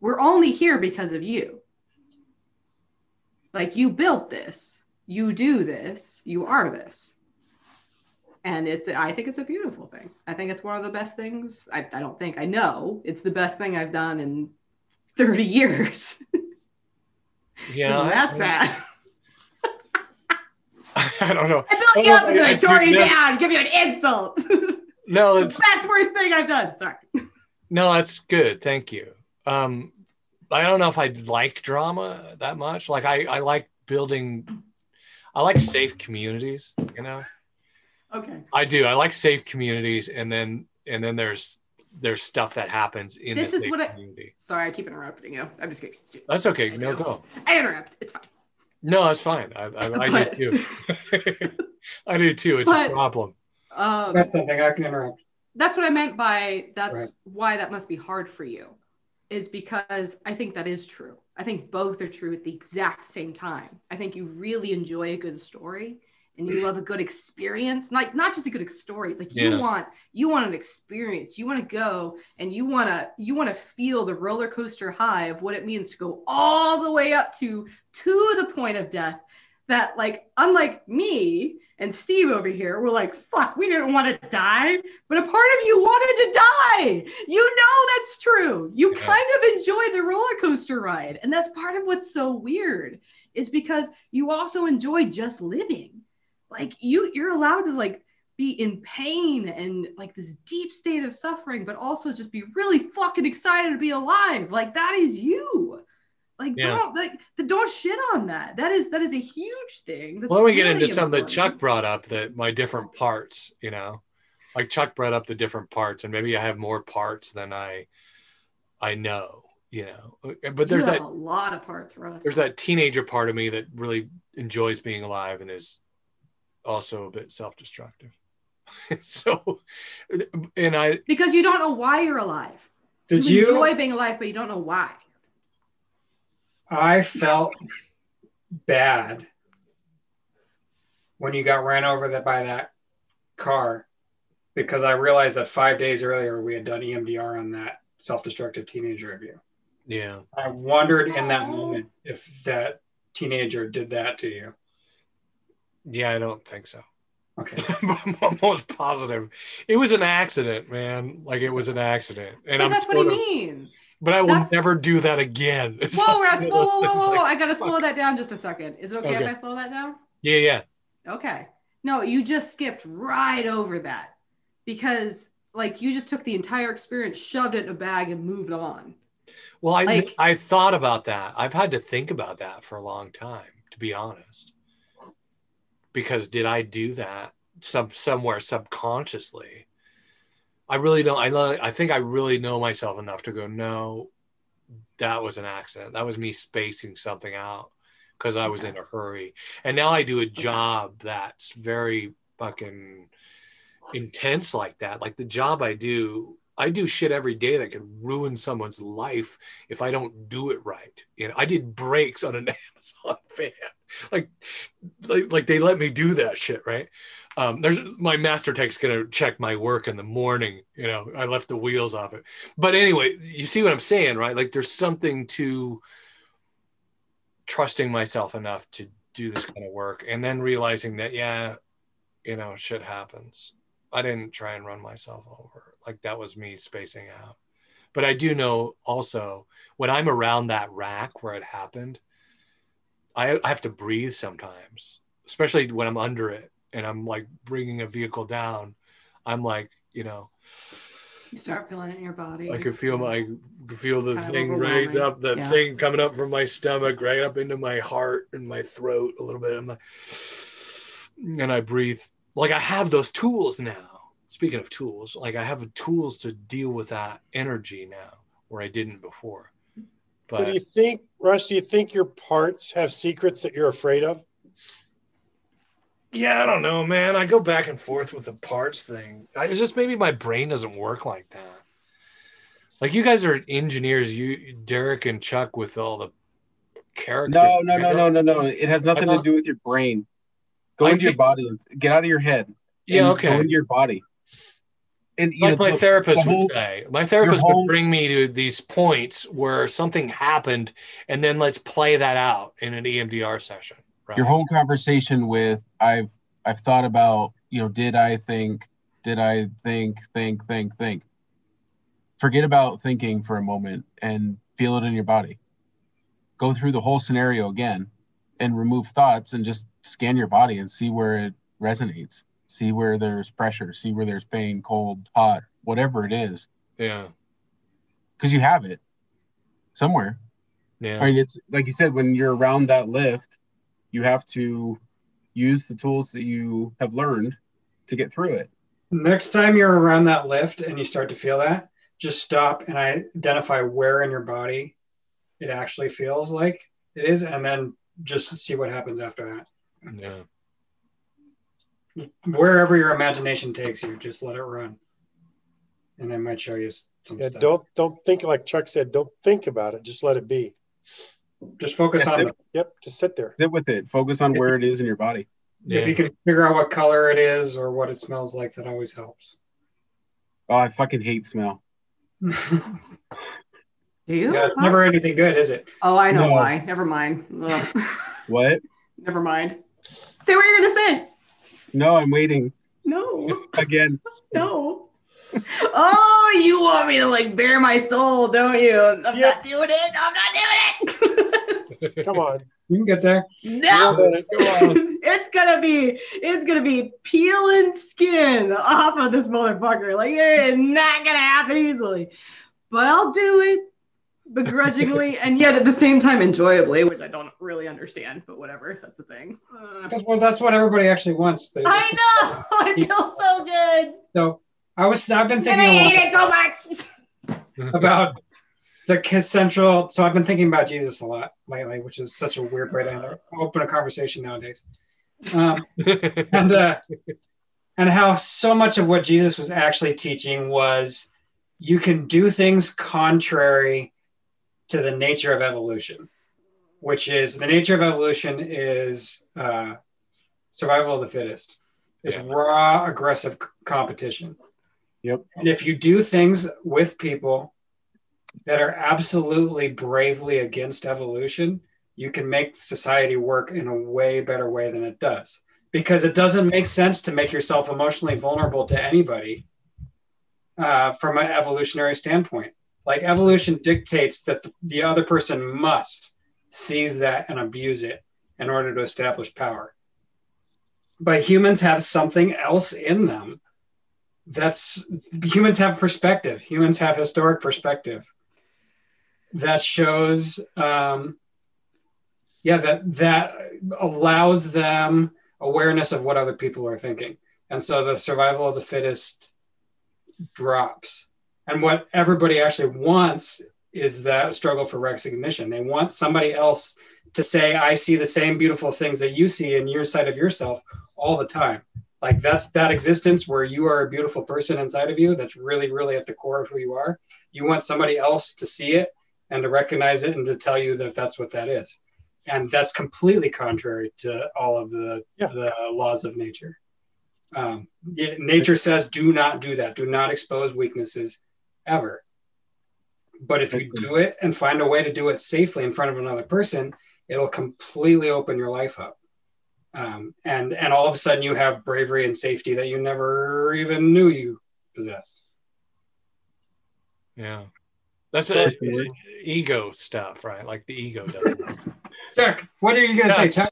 We're only here because of you. Like you built this. You do this. You are this. And it's i think it's a beautiful thing. I think it's one of the best things. I, I don't think i know it's the best thing i've done in 30 years Yeah, that's sad I don't know. I built you up and then I tore you do- down, give you an insult. No, the it's best worst thing I've done. Sorry. no, that's good. Thank you. Um, I don't know if I like drama that much. Like I, I like building. I like safe communities. You know, Okay. I do. I like safe communities, and then and then there's there's stuff that happens in This is safe what I- community. Sorry, I keep interrupting you. I'm just kidding. That's okay. I No, do. go. I interrupt. It's fine. No, that's fine. I, I, I But- do too. I do too. It's But- a problem. Um, That's something I can interrupt. that's what I meant by that's Right. why that must be hard for you, is because I think that is true. I think both are true at the exact same time. I think you really enjoy a good story and you love a good experience, like not just a good story. Like you want you want an experience. You want to go and you want to you want to feel the roller coaster high of what it means to go all the way up to to the point of death. That like unlike me and Steve over here were like, fuck, we didn't want to die, but a part of you wanted to die. You know that's true. You Yeah. kind of enjoy the roller coaster ride. And that's part of what's so weird is because you also enjoy just living. Like you you're allowed to like be in pain and like this deep state of suffering, but also just be really fucking excited to be alive. Like that is you. Like Yeah. don't like don't shit on that. That is that is a huge thing. That's Well, we get really into something that. Chuck brought up that my different parts, you know, like Chuck brought up the different parts, and maybe I have more parts than I, I know, you know. Uh, but there's that a lot of parts, Russ. there's that teenager part of me that really enjoys being alive and is also a bit self-destructive. so, and I because you don't know why you're alive. Did you you? enjoy being alive, but you don't know why. I felt bad when you got ran over that by that car because I realized that five days earlier we had done EMDR on that self-destructive teenager of you yeah I wondered in that moment if that teenager did that to you. Yeah I don't think so. Okay. I'm almost positive it was an accident, man. Like it was an accident, and but I'm that's what he of- means. But I will That's- never do that again. It's Whoa, like- Russ, whoa, whoa, whoa, whoa, like, I gotta slow that down just a second. Is it okay, Okay. if I slow that down? Yeah, yeah. Okay. No, you just skipped right over that because like you just took the entire experience, shoved it in a bag, and moved on. Well, I Like- I thought about that. I've had to think about that for a long time, to be honest. Because did I do that some somewhere subconsciously? I really don't. I I think I really know myself enough to go, no, that was an accident. That was me spacing something out because I was Okay. in a hurry. And now I do a job that's very fucking intense like that. Like the job I do, I do shit every day that could ruin someone's life if I don't do it right. You know, I did brakes on an Amazon van. Like, like, like they let me do that shit, right? Um, there's my master tech's gonna check my work in the morning. You know, I left the wheels off it. But anyway, you see what I'm saying, right? Like there's something to trusting myself enough to do this kind of work and then realizing that, yeah, you know, shit happens. I didn't try and run myself over. Like that was me spacing out. But I do know also when I'm around that rack where it happened, I, I have to breathe sometimes, especially when I'm under it and I'm like bringing a vehicle down. I'm like, you know, You start feeling it in your body. I could feel my, could feel the Kind thing right up, the Yeah. thing coming up from my stomach, right up into my heart and my throat a little bit. I'm like, and I breathe like I have those tools now. Speaking of tools, like I have tools to deal with that energy now where I didn't before. So But do you think, Russ? Do you think your parts have secrets that you're afraid of? yeah, I don't know, man. I go back and forth with the parts thing. I, it's just maybe my brain doesn't work like that. Like you guys are engineers, you Derek and Chuck with all the character. No, no, no, no, no, no. It has nothing to do with your brain. Go I into your body. and Get out of your head. Yeah, okay. Go into your body. And you like know, my the- therapist the whole- would say my therapist whole- would bring me to these points where something happened and then let's play that out in an emdr session right your whole conversation with I've I've thought about, you know, did I think, did I think, think, think, think. Forget about thinking for a moment and feel it in your body. Go through the whole scenario again and remove thoughts and just scan your body and see where it resonates. See where there's pressure, see where there's pain, cold, hot, whatever it is, yeah because you have it somewhere. yeah I mean, it's like you said, when you're around that lift, you have to use the tools that you have learned to get through it. Next time you're around that lift and you start to feel that, just stop and identify where in your body it actually feels like it is, and then just see what happens after that. Yeah Wherever your imagination takes you, just let it run, and I might show you some Yeah, stuff. don't don't think like Chuck said. Don't think about it. Just let it be. just focus Yeah, on sit- the. Yep, just sit there. Sit with it. Focus on where it is in your body. yeah If you can figure out what color it is or what it smells like, that always helps. Oh, I fucking hate smell. Do you? Yeah, it's never anything good, is it? Oh, I know No. why. Never mind. What? Never mind. Say what you're gonna say. No, I'm waiting No, again. no. Oh, you want me to like bare my soul, don't you? I'm Yeah. not doing it. I'm not doing it. Come on. You can get there. no. Go it's gonna be it's gonna be peeling skin off of this motherfucker. Like it is not gonna happen easily. But I'll do it begrudgingly and yet at the same time enjoyably, which I don't really understand, but whatever. That's the thing. Uh, That's what that's what everybody actually wants. They I just- know. I feel so good. So I was I've been thinking I a lot hate it so much. about the central. So I've been thinking about Jesus a lot lately, which is such a weird way to open a conversation nowadays. Um, and uh, and how so much of what Jesus was actually teaching was you can do things contrary to the nature of evolution, which is the nature of evolution is uh, survival of the fittest. It's Yeah. raw, aggressive c- competition. Yep. And if you do things with people that are absolutely bravely against evolution, you can make society work in a way better way than it does. Because it doesn't make sense to make yourself emotionally vulnerable to anybody uh, from an evolutionary standpoint. Like evolution dictates that the, the other person must seize that and abuse it in order to establish power. But humans have something else in them that's humans have perspective. Humans have historic perspective that shows um yeah that that allows them awareness of what other people are thinking. And so the survival of the fittest drops and what everybody actually wants is that struggle for recognition. They want somebody else to say i see the same beautiful things that you see in your side of yourself all the time. Like that's that existence where you are a beautiful person inside of you that's really really at the core of who you are you want somebody else to see it and to recognize it and to tell you that that's what that is. And that's completely contrary to all of the Yeah. the laws of nature. Um, nature says do not do that. Do not expose weaknesses ever but if you do it and find a way to do it safely in front of another person it'll completely open your life up um, and and all of a sudden you have bravery and safety that you never even knew you possessed. yeah that's a, ego stuff right like the ego does it. Jack, what are you gonna Yeah. say? Chuck?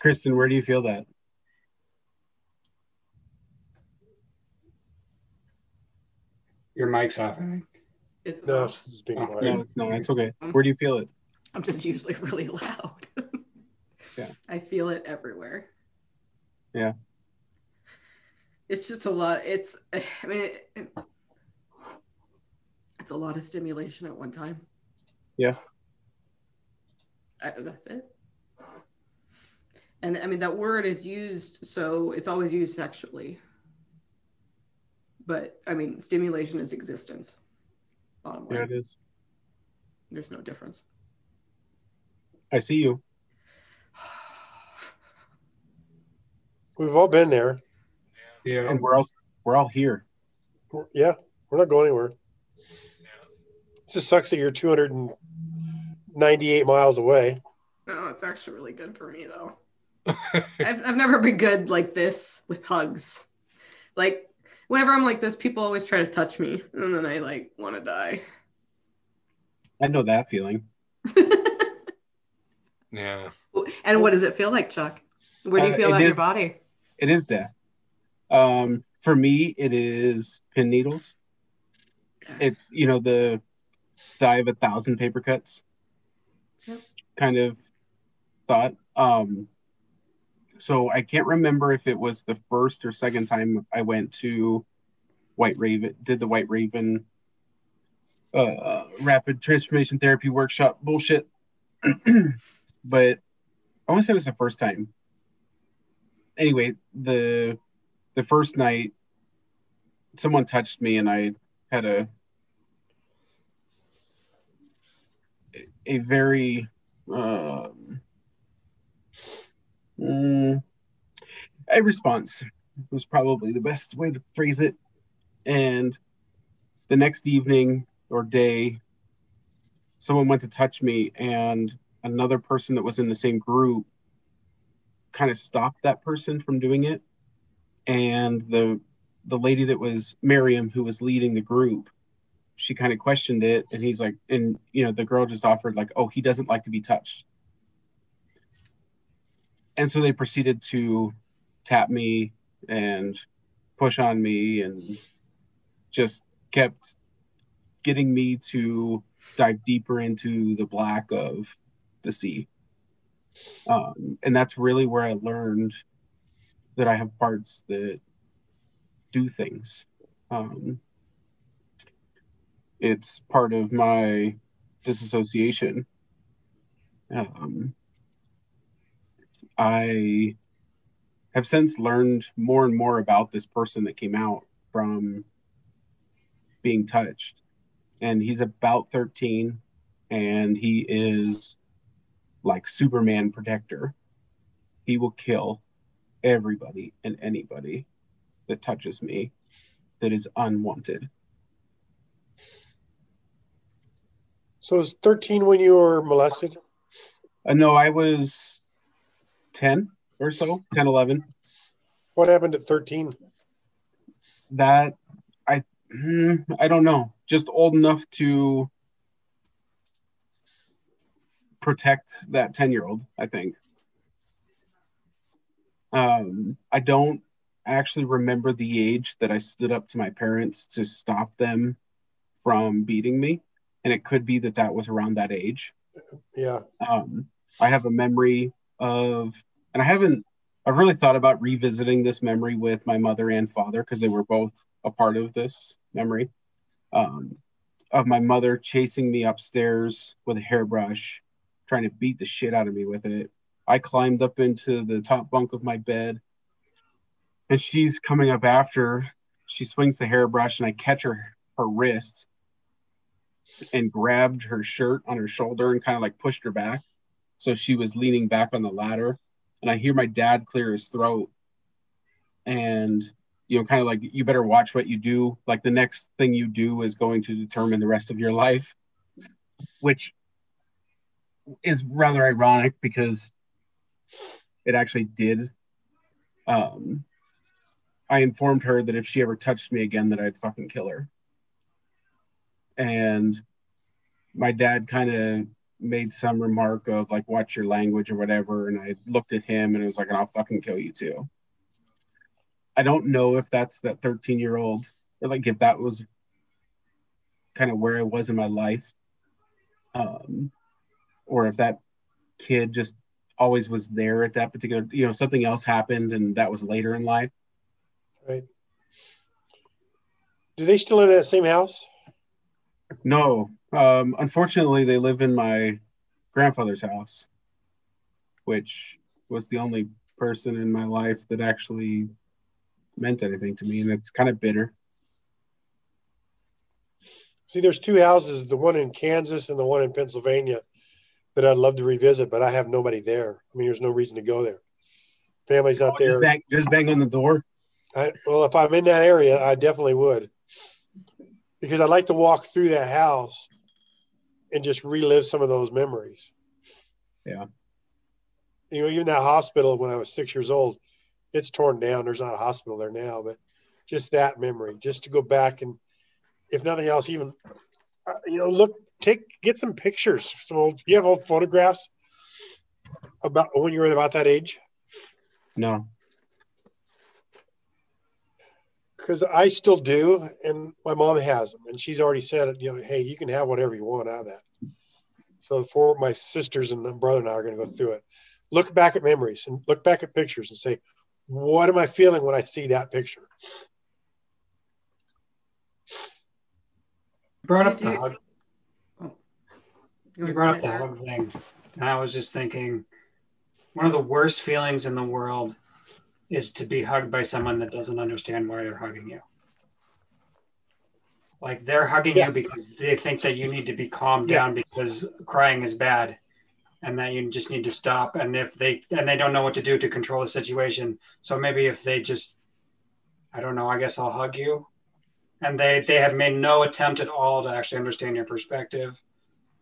Kristen, where do you feel that? Your mic's off. I think. It's No, not. it's just being Oh, No, it's not. It's okay. Mm-hmm. Where do you feel it? I'm just usually really loud. Yeah. I feel it everywhere. Yeah. It's just a lot. It's, I mean, it, it- it's a lot of stimulation at one time. Yeah. I, that's it. And I mean, that word is used, so it's always used sexually. But I mean, stimulation is existence. Bottom line, Yeah, it is. there's no difference. I see you. We've all been there. Yeah. And we're all we're all here. Yeah, we're not going anywhere. It just sucks that you're 298 miles away. No, it's actually really good for me though. I've I've never been good like this with hugs. Like whenever I'm like this, people always try to touch me, and then I like want to die. I know that feeling. Yeah. and what does it feel like, Chuck? Where do you Uh, feel it that in your body? It is death. Um, for me, it is pin needles. It's you know the die of a thousand paper cuts Yep. kind of thought. Um, so I can't remember if it was the first or second time I went to White Raven, did the White Raven uh, rapid transformation therapy workshop bullshit. but I want to say it was the first time. Anyway, the the first night, someone touched me, and I had a a very um, mm, a response was probably the best way to phrase it. And the next evening or day, someone went to touch me, and another person that was in the same group kind of stopped that person from doing it. And the the lady that was Miriam, who was leading the group, she kind of questioned it, and he's like, and you know, the girl just offered like, oh, he doesn't like to be touched. And so they proceeded to tap me and push on me and just kept getting me to dive deeper into the black of the sea. Um, and that's really where I learned that I have parts that do things. Um, it's part of my disassociation. Um, I have since learned more and more about this person that came out from being touched. And he's about 13 and he is like Superman protector. He will kill everybody and anybody that touches me that is unwanted. So was 13 when you were molested? Uh, no, I was 10 or so, 10, 11. What happened at 13? That I hmm, I don't know. Just old enough to protect that 10 year old, I think. Um, I don't actually remember the age that I stood up to my parents to stop them from beating me. And it could be that that was around that age. Yeah. um, I have a memory of, and I haven't, I've really thought about revisiting this memory with my mother and father because they were both a part of this memory um, of my mother chasing me upstairs with a hairbrush, trying to beat the shit out of me with it. I climbed up into the top bunk of my bed, and she's coming up after. She swings the hairbrush, and I catch her her wrist and grabbed her shirt on her shoulder and kind of like pushed her back. So she was leaning back on the ladder. And I hear my dad clear his throat. And, you know, kind of like, you better watch what you do. Like the next thing you do is going to determine the rest of your life, which is rather ironic because it actually did. Um, I informed her that if she ever touched me again, that I'd fucking kill her and my dad kind of made some remark of like watch your language or whatever and i looked at him and it was like i'll fucking kill you too i don't know if that's that 13 year old or like if that was kind of where i was in my life um or if that kid just always was there at that particular you know something else happened and that was later in life Right. Do they still live in that same house? No, um, unfortunately, they live in my grandfather's house, which was the only person in my life that actually meant anything to me, and it's kind of bitter. See, there's two houses, the one in Kansas and the one in Pennsylvania. that I'd love to revisit, but I have nobody there. I mean, there's no reason to go there. Family's not Just there. bang, just bang on the door. I, well, if I'm in that area, I definitely would, because I'd like to walk through that house and just relive some of those memories. Yeah. You know, even that hospital when I was six years old, it's torn down. There's not a hospital there now, but just that memory, just to go back and, if nothing else, even, uh, you know, look, take, get some pictures. Some old, you have old photographs about when you were about that age. No. Because I still do, and my mom has them, and she's already said, you know, hey, you can have whatever you want out of that. So for my sisters and my brother and I are going to go through it. Look back at memories and look back at pictures and say, what am I feeling when I see that picture? brought up the you- hug. You You brought up the hug thing. And I was just thinking one of the worst feelings in the world is to be hugged by someone that doesn't understand why they're hugging you. Like they're hugging Yes. you because they think that you need to be calmed down because crying is bad and that you just need to stop. And if they and they don't know what to do to control the situation. So maybe if they just I don't know, I guess I'll hug you. And they they have made no attempt at all to actually understand your perspective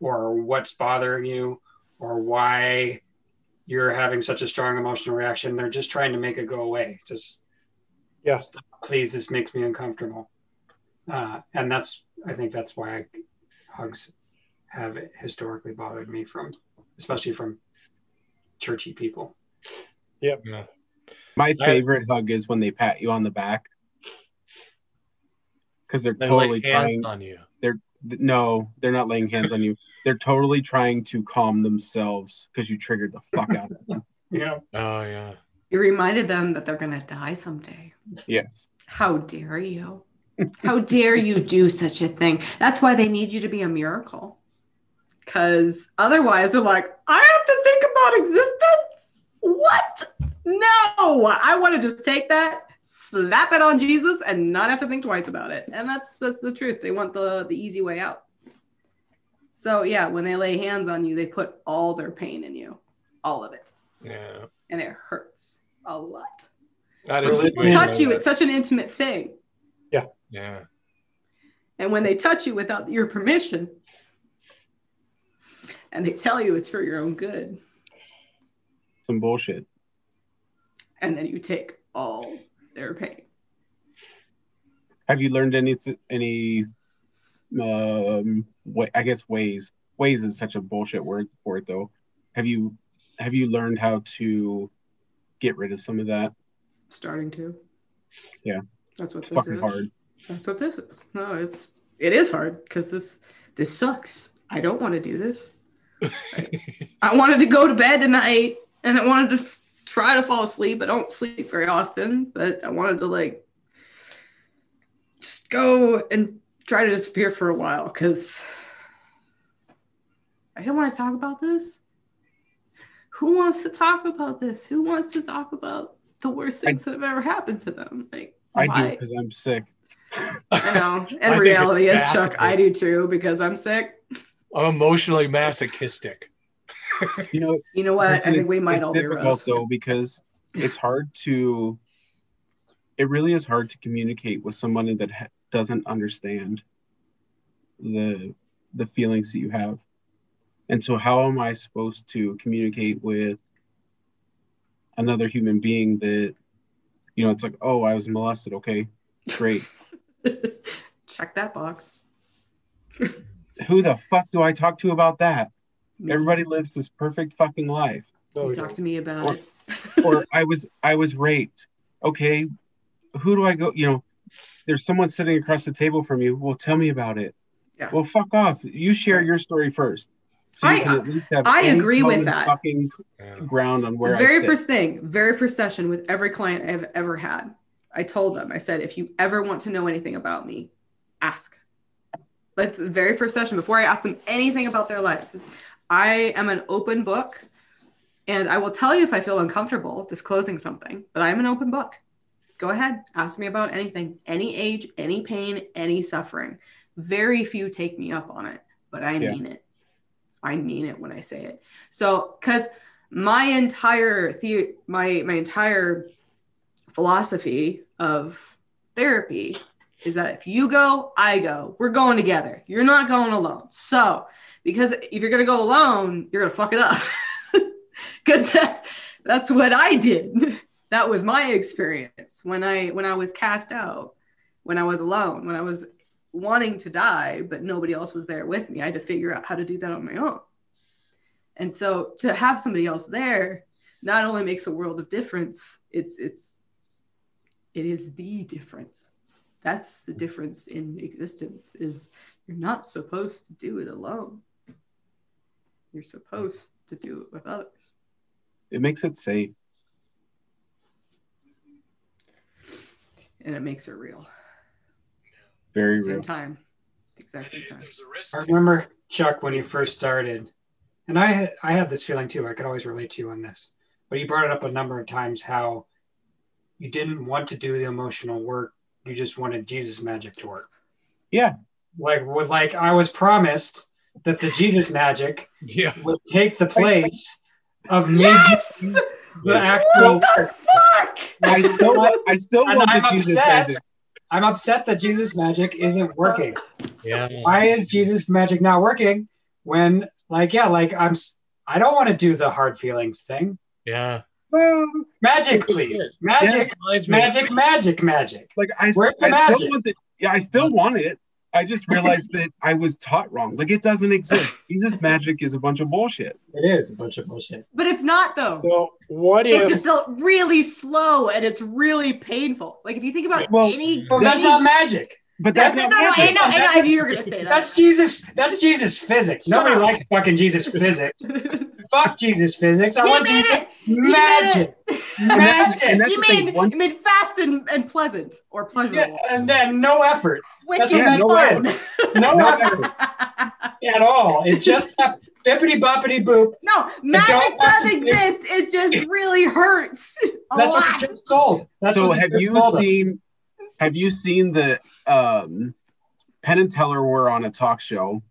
or what's bothering you or why you're having such a strong emotional reaction. They're just trying to make it go away. Just Yes. please, this makes me uncomfortable. Uh, and that's, I think that's why I, hugs have historically bothered me from, especially from churchy people. Yep. My favorite hug is when they pat you on the back. Because they're totally lay trying. on you. No, they're not laying hands on you. They're totally trying to calm themselves because you triggered the fuck out of them. Yeah. Oh yeah. You reminded them that they're gonna die someday. Yes. How dare you? How dare you do such a thing? That's why they need you to be a miracle. Because otherwise, they're like, I have to think about existence? What? No, I want to just take that, slap it on Jesus, and not have to think twice about it. And that's that's the truth. They want the the easy way out. So yeah, when they lay hands on you, they put all their pain in you, all of it, Yeah. and it hurts a lot. That is Really? They touch you. It's such an intimate thing. Yeah. Yeah. And when they touch you without your permission, and they tell you it's for your own good, Some bullshit. and then you take all their pain. Have you learned any any um way, I guess ways. Ways is such a bullshit word for it though. Have you have you learned how to get rid of some of that? Starting to. Yeah. That's what It's this fucking is. hard. That's what this is. No, it's it is hard because this this sucks. I don't want to do this. I wanted to go to bed tonight and I wanted to f- try to fall asleep. I don't sleep very often, but I wanted to like just go and try to disappear for a while because I don't want to talk about this. Who wants to talk about this? Who wants to talk about the worst things that have ever happened to them? Like I do because I'm sick. I know. I And think reality is, Chuck. I do too because I'm sick. I'm emotionally masochistic. You know, You know what? I think it's- we might it's all be difficult Russ. though because it's hard to it really is hard to communicate with someone that ha- doesn't understand the the feelings that you have and so how am i supposed to communicate with another human being that you know it's like oh i was molested okay great Check that box. who the fuck do i talk to about that everybody lives this perfect fucking life oh, No, talk don't. to me about Or- it. or I was I was raped. Okay, who do I go? You know, there's someone sitting across the table from you. Well, tell me about it. Yeah. Well, fuck off. You share your story first, so I- can at least have. I agree with that. Fucking Yeah. ground on where I very sit. first thing, very first session with every client I've ever had, I told them, I said, if you ever want to know anything about me, ask. That's the very first session before I ask them anything about their lives. I am an open book and I will tell you if I feel uncomfortable disclosing something, but I'm an open book. Go ahead, ask me about anything, any age, any pain, any suffering. Very few take me up on it, but I Yeah. mean it. I mean it when I say it. So, because my entire the my my entire philosophy of therapy is that if you go, I go. We're going together. You're not going alone. So, because if you're gonna go alone, you're gonna fuck it up. Because that's that's what I did. That was my experience when I when I was cast out, when I was alone, when I was wanting to die, but nobody else was there with me. I had to figure out how to do that on my own. And so to have somebody else there not only makes a world of difference, it's it's it is the difference. That's the difference in existence is you're not supposed to do it alone. You're supposed to do it with others. It makes it safe. And it makes it real. Very Same real. time. Exact same time. There's a risk. I remember Chuck when he first started, and I had, I had this feeling too. I could always relate to you on this, but you brought it up a number of times how you didn't want to do the emotional work. You just wanted Jesus magic to work. Yeah. Like with like I was promised that the Jesus magic Yeah. would take the place of me Yes! the actual. What the fuck? I still want, I still And want I'm the Jesus upset. magic. I'm upset that Jesus magic isn't working. Yeah. why is Jesus magic not working when like yeah like I'm I don't want to do the hard feelings thing. Yeah. Magic, please. Magic, Reminds me- magic, magic, magic. Like I, Where's the I still want it. Yeah, I still want it. I just realized that I was taught wrong. Like it doesn't exist. Jesus magic is a bunch of bullshit. It is a bunch of bullshit. But if not though, So what it's if just a really slow and it's really painful. Like if you think about Well, any Well, that's any- not magic. But That's that's no, not no, no, I magic. know, I know, knew you were gonna say that. That's Jesus. That's Jesus physics. Nobody Shut likes fucking Jesus physics. Fuck Jesus physics. I He want Jesus it. Magic. And that's- and Magic. you the thing. made you made fast and, and pleasant or Yeah, pleasurable. and then no effort. Wicked what and no fun. No No effort at all. It just bippity boppity boop. no, magic does have to do- exist. It just really hurts. A That's lot. what the church sold. That's so what the have you sold us. seen? Have you seen the um, Penn and Teller were on a talk show,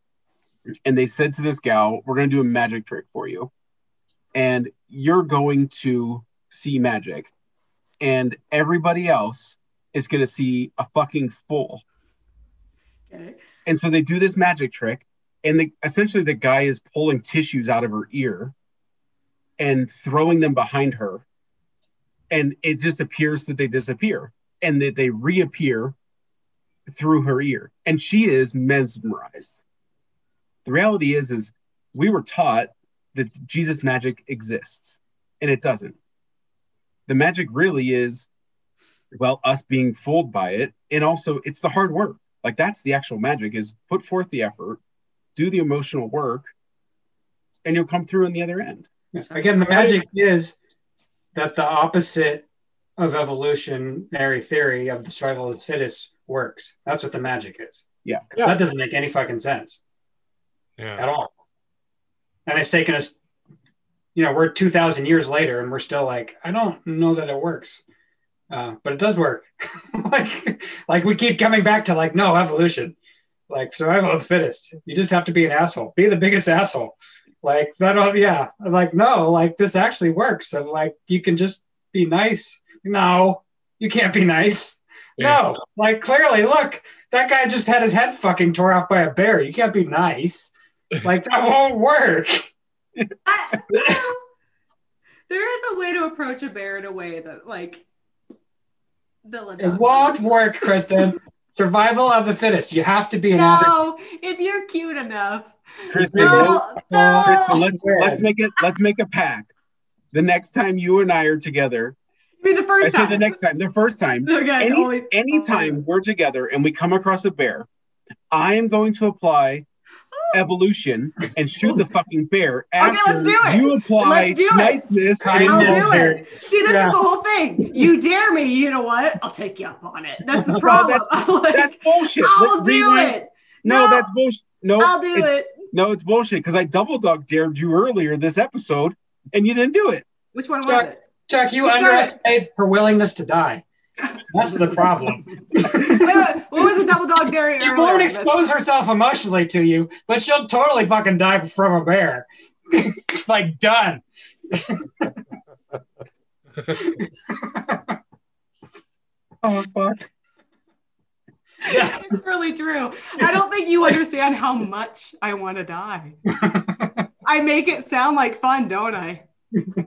and they said to this gal, "We're going to do a magic trick for you, and you're going to see magic, and everybody else is going to see a fucking fool." Okay. And so they do this magic trick, and the, essentially the guy is pulling tissues out of her ear and throwing them behind her. And it just appears that they disappear and that they reappear through her ear. And she is mesmerized. The reality is, is we were taught that Jesus magic exists, and it doesn't. The magic really is, well, us being fooled by it, and also it's the hard work like that's the actual magic is put forth the effort do the emotional work and you'll come through on the other end Again, the magic is that the opposite of evolutionary theory of the survival of the fittest works. That's what the magic is. Yeah. Yeah. That doesn't make any fucking sense Yeah. at all. And it's taken us, you know, we're 2,000 years later and we're still like, I don't know that it works. Uh, but it does work. like, like we keep coming back to like, no, evolution, like survival of the fittest. You just have to be an asshole, be the biggest asshole. Like that, yeah. Like, no, like this actually works. And like, you can just be nice. No, you can't be nice. No, like clearly, look, that guy just had his head fucking tore off by a bear. You can't be nice. Like that won't work. I, well, there is a way to approach a bear in a way that like they'll It won't work, Kristen. Survival of the fittest. You have to be an asshole. No, if you're cute enough. kristen, No, no. kristen let's let's make it let's make a pact the next time you and i are together Be the i first said time. the next time the first time Okay, any only- anytime we're together and we come across a bear i am going to apply evolution and shoot the fucking bear after let's do it. you apply Let's do it. niceness and I'll I'll do it. See, this Yeah. is the whole thing. You dare me, you know what? I'll take you up on it. That's the No, problem. Like, That's bullshit. I'll Let- do rewind- it. No, No. that's bullshit. No, I'll do it- it. No, it's bullshit because I double dog dared you earlier this episode and you didn't do it. Which one was it? Chuck, you You got it. underestimate her willingness to die. That's the problem. Wait, wait, what was the double dog dairy? She earlier? won't expose herself emotionally to you, but she'll totally fucking die from a bear. like done. Oh fuck. Yeah. It's really true. I don't think you understand how much I want to die. I make it sound like fun, don't I?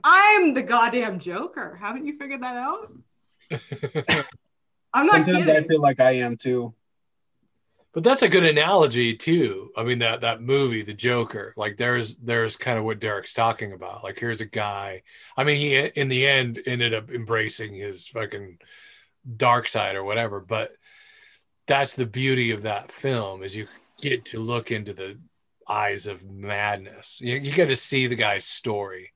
I'm the goddamn Joker. Haven't you figured that out? I'm not Sometimes I feel like I am too. But that's a good analogy too. I mean that that movie, The Joker, like there's there's kind of what Derek's talking about. Like here's a guy. I mean, he in the end ended up embracing his fucking dark side or whatever. But that's the beauty of that film is you get to look into the eyes of madness. You, you get to see the guy's story.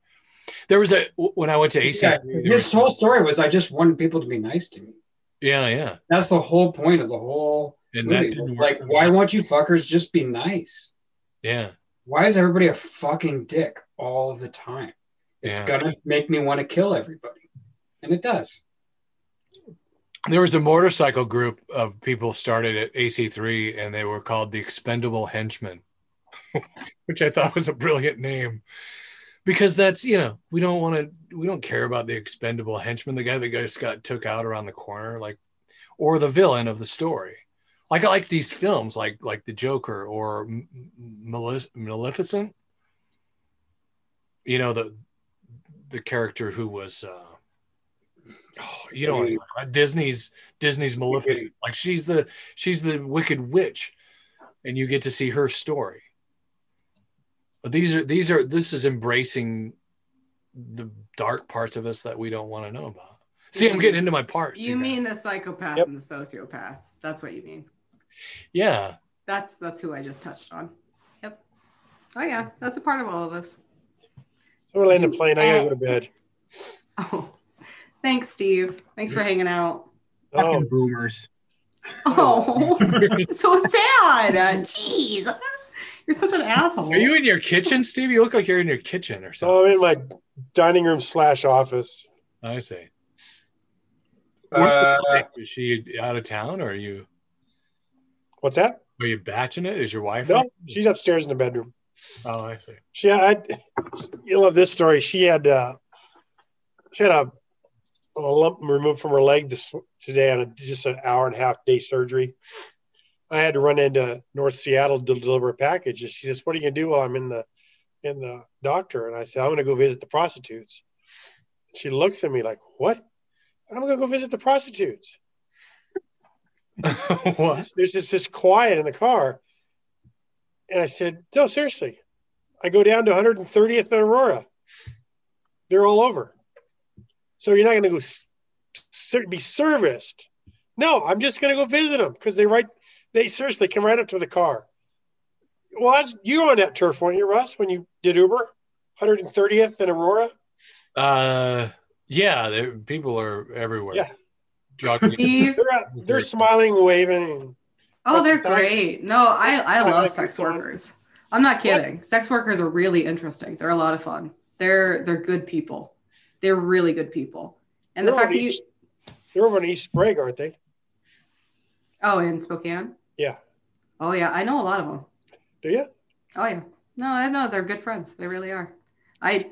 There was a when I went to AC. Yeah, his whole story was I just wanted people to be nice to me. yeah, yeah, That's the whole point of the whole and that didn't work. Like, why won't you fuckers just be nice? Yeah, Why is everybody a fucking dick all the time? It's Yeah. gonna make me want to kill everybody. And it does. there was a motorcycle group of people started at AC3 and they were called the Expendable Henchmen, which I thought was a brilliant name because that's, you know, we don't want to, we don't care about the expendable henchman, the guy that just got took out around the corner, like, or the villain of the story. Like I like these films, like like the Joker or Maleficent. You know the the character who was, uh, oh, you know, Disney's Disney's Maleficent. Like she's the she's the Wicked Witch, and you get to see her story. But these are these are this is embracing the dark parts of us that we don't want to know about. See, I'm getting into my parts. You guys. mean the psychopath Yep. and the sociopath? That's what you mean. yeah. That's that's who I just touched on. Yep. Oh yeah, mm-hmm. that's a part of all of us. So we're landing the plane. I gotta go to bed. Oh, thanks, Steve. Thanks for hanging out. Oh. Fucking Oh, boomers. Oh, so sad. Jeez, you're such an asshole. Are you in your kitchen, Steve? You look like you're in your kitchen or so something. I'm in my dining room slash office. I see. Uh, Is she out of town or are you What's that? are you batching it? Is your wife? No, she's upstairs in the bedroom. Oh, I see. She had, you love this story. She had, uh, she had a, a lump removed from her leg this today on a, just an hour and a half day surgery. I had to run into North Seattle to deliver a package. And she says, "What are you gonna do while I'm in the in the doctor?" And I said, "I'm gonna go visit the prostitutes." She looks at me like, "What?" I'm gonna go visit the prostitutes. what? There's- just this quiet in the car. And I said, No, seriously. I go down to 130th and Aurora. They're all over. So you're not going to go ser- be serviced. No, I'm just going to go visit them because they right, they seriously come right up to the car. Well, that's, you on that turf, weren't you, Russ, when you did Uber? 130th and Aurora? Uh, yeah, there- people are everywhere. Yeah. Steve? They're, out- they're smiling, waving. Oh, they're Time- great. No, I I love sex this workers. I'm not kidding. Sex workers are really interesting. They're a lot of fun. They're they're good people. They're really good people. And the They're fact over that you East- They're over in East Sprague, aren't they? oh in Spokane. Yeah. Oh yeah, I know a lot of them. Do you? Oh yeah. No, I know they're good friends. They really are. I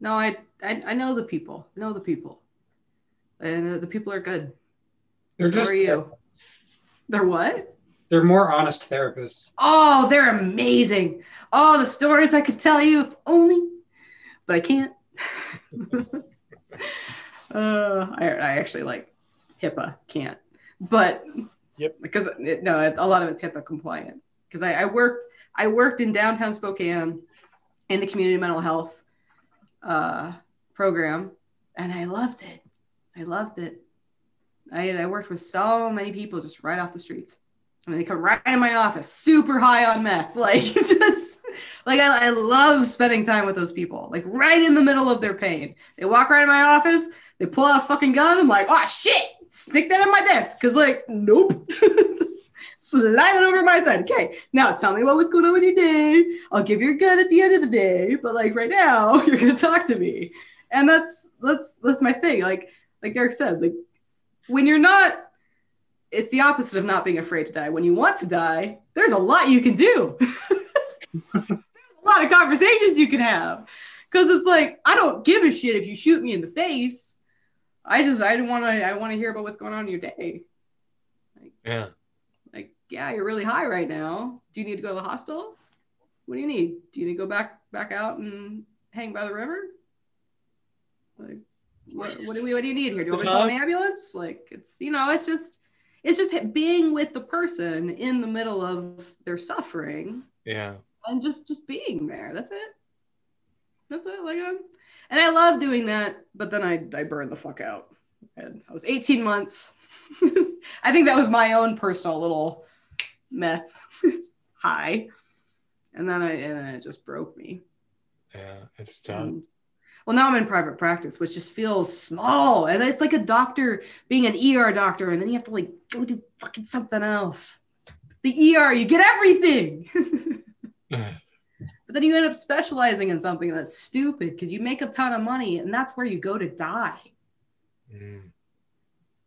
no, I I, I know the people. I know the people, and the people are good. they're so just are you. They're what? they're more honest therapists. Oh, they're amazing. Oh, the stories I could tell you if only, but I can't. uh, I, I actually like HIPAA can't, but Yep. because no, a lot of it's HIPAA compliant. Because I, I worked I worked in downtown Spokane in the community mental health uh, program, and I loved it. I loved it. I, I worked with so many people just right off the streets. I mean, they come right in my office, super high on meth. Like, just like I, I love spending time with those people, like right in the middle of their pain. They walk right in my office, they pull out a fucking gun. I'm like, oh shit, stick that in my desk. Cause, like, nope. Slide it over my side. Okay, now tell me what was going on with your day. I'll give you a gun at the end of the day, but like right now, you're gonna talk to me. And that's that's that's my thing. Like like Derek said, like when you're not, it's the opposite of not being afraid to die. When you want to die, there's a lot you can do. a lot of conversations you can have. Because it's like, I don't give a shit if you shoot me in the face. I just, I want to, I want to hear about what's going on in your day. Like, Yeah. Like, yeah, you're really high right now. Do you need to go to the hospital? What do you need? Do you need to go back, back out and hang by the river? Like, what, what do we, what do you need here? Do you want me to call an ambulance? Like, it's, you know, it's just, it's just being with the person in the middle of their suffering Yeah. and just just being there. That's it. That's it. Like, um, and I love doing that. But then I I burned the fuck out. And I was 18 months. I think that was my own personal little meth high, and then I and then it just broke me. Yeah. It's tough. And- well, now I'm in private practice, which just feels small, and it's like a doctor being an ER doctor, and then you have to like go do fucking something else. The ER, you get everything. But then you end up specializing in something that's stupid because you make a ton of money and that's where you go to die. Mm.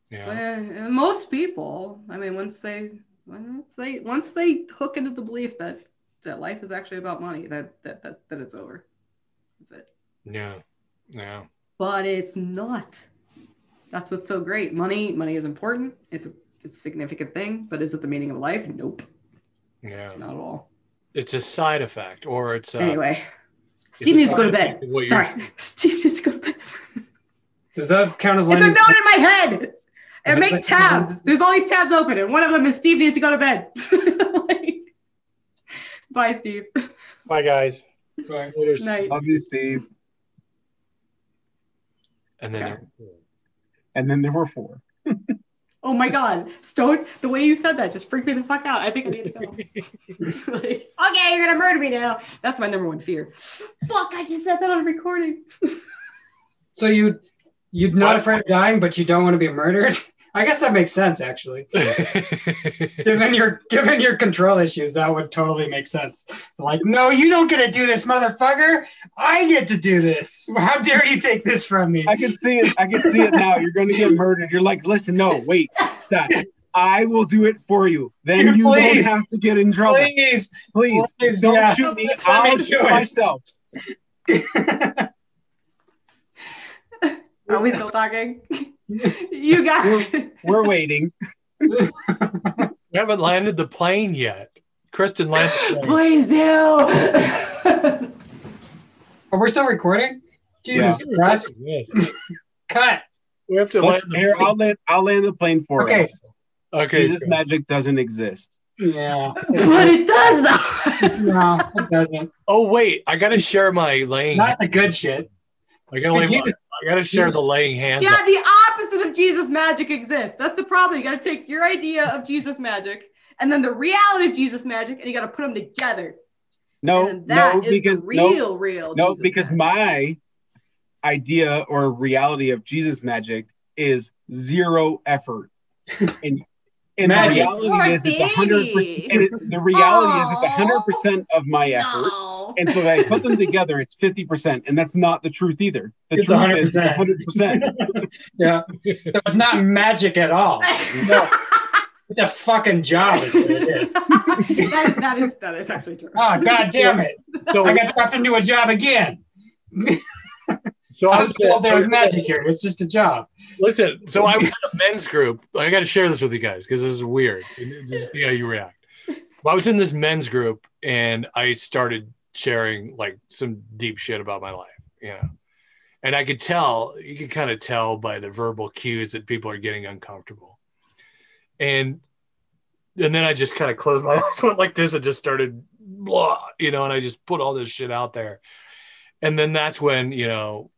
Yeah. When- most people, I mean, once they once they once they hook into the belief that that life is actually about money, that that that, that it's over. That's it. Yeah. Yeah. But it's not. That's what's so great. Money, money is important. It's a, it's a significant thing, but is it the meaning of life? Nope, Yeah. not at all. It's a side effect, or it's uh, Anyway, Steve needs to go to bed. Sorry, Steve needs to go to bed. Does that count as It's a landing? note in my head. And Is make it- tabs. There's all these tabs open, and one of them is Steve needs to go to bed. Like, bye, Steve. Bye, guys. Later, Night. Love you, Steve. And then Yeah. And then there were four. Oh my God, Stone. The way you said that just freaked me the fuck out. I think I need to go. like, okay, you're gonna murder me now. That's my number one fear. Fuck! I just said that on a recording. So you you're not afraid of dying, but you don't want to be murdered. I guess that makes sense, actually. given your given your control issues, that would totally make sense. Like, no, you don't get to do this, motherfucker. I get to do this. How dare you take this from me? I can see it. I can see it now. You're going to get murdered. You're like, listen, no, wait, stop. I will do it for you. Then you Please. don't have to get in trouble. Please. Please, Please, don't yeah. shoot me. Let's I'll do shoot it. myself. Are we still talking? you got it. We're waiting. we haven't landed the plane yet. Kristen landed. Please do. Are we still recording? Jesus Christ. Yes. Cut. We have to land. Let's, The here, plane. I'll land. I'll land the plane for Okay. us. Okay. Jesus good. magic doesn't exist. Yeah. but it does though. No, it doesn't. Oh wait, I gotta share my lane. Not the good shit. I gotta, lay my, Jesus- I gotta share the laying hands. Yeah, up. the opposite of Jesus magic exists. That's the problem. You got to take your idea of Jesus magic and then the reality of Jesus magic, and you got to put them together. No, that no, is because the no, real, real. no, Jesus because magic. my idea or reality of Jesus magic is zero effort, and and the reality is it's a hundred percent. And it, the reality is it's a hundred percent of my effort. No. And so if I put them together, it's fifty percent, and that's not the truth either. The It's truth 100%. hundred percent. Yeah. So it's not magic at all. No. It's a fucking job, is what it is. that, that is that is actually true. Ah, oh, god damn it. So, I got dropped into a job again. So I was told there was magic here. It's just a job. Listen, so I was in a men's group. I got to share this with you guys because this is weird. Just see how you react. Well, I was in this men's group and I started sharing like some deep shit about my life, you know. And I could tell, you could kind of tell by the verbal cues that people are getting uncomfortable. And and then I just kind of closed my eyes, went like this, and just started blah, you know, and I just put all this shit out there. And then that's when, you know,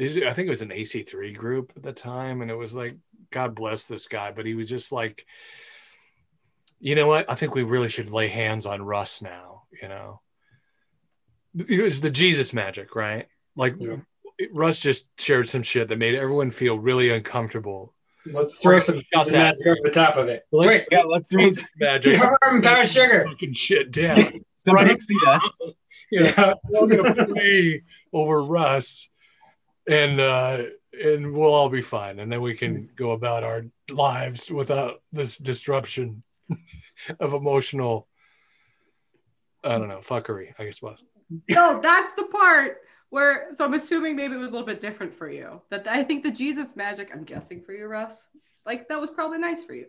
I think it was an AC3 group at the time, and it was like, God bless this guy, but he was just like, you know what? I think we really should lay hands on Russ now. You know, it was the Jesus magic, right? Like Yeah. Russ just shared some shit that made everyone feel really uncomfortable. Let's throw some some that. magic over the top of it. Let's Quick, Yeah, let's throw Jesus magic, cover 'em in sugar. fucking shit down. some Right. dust. You know, Yeah. we're gonna pray over Russ. And uh, and we'll all be fine, and then we can go about our lives without this disruption of emotional. I don't know, fuckery. I guess was. no, that's the part where. So I'm assuming maybe it was a little bit different for you. That I think the Jesus magic. I'm guessing for you, Russ. Like that was probably nice for you.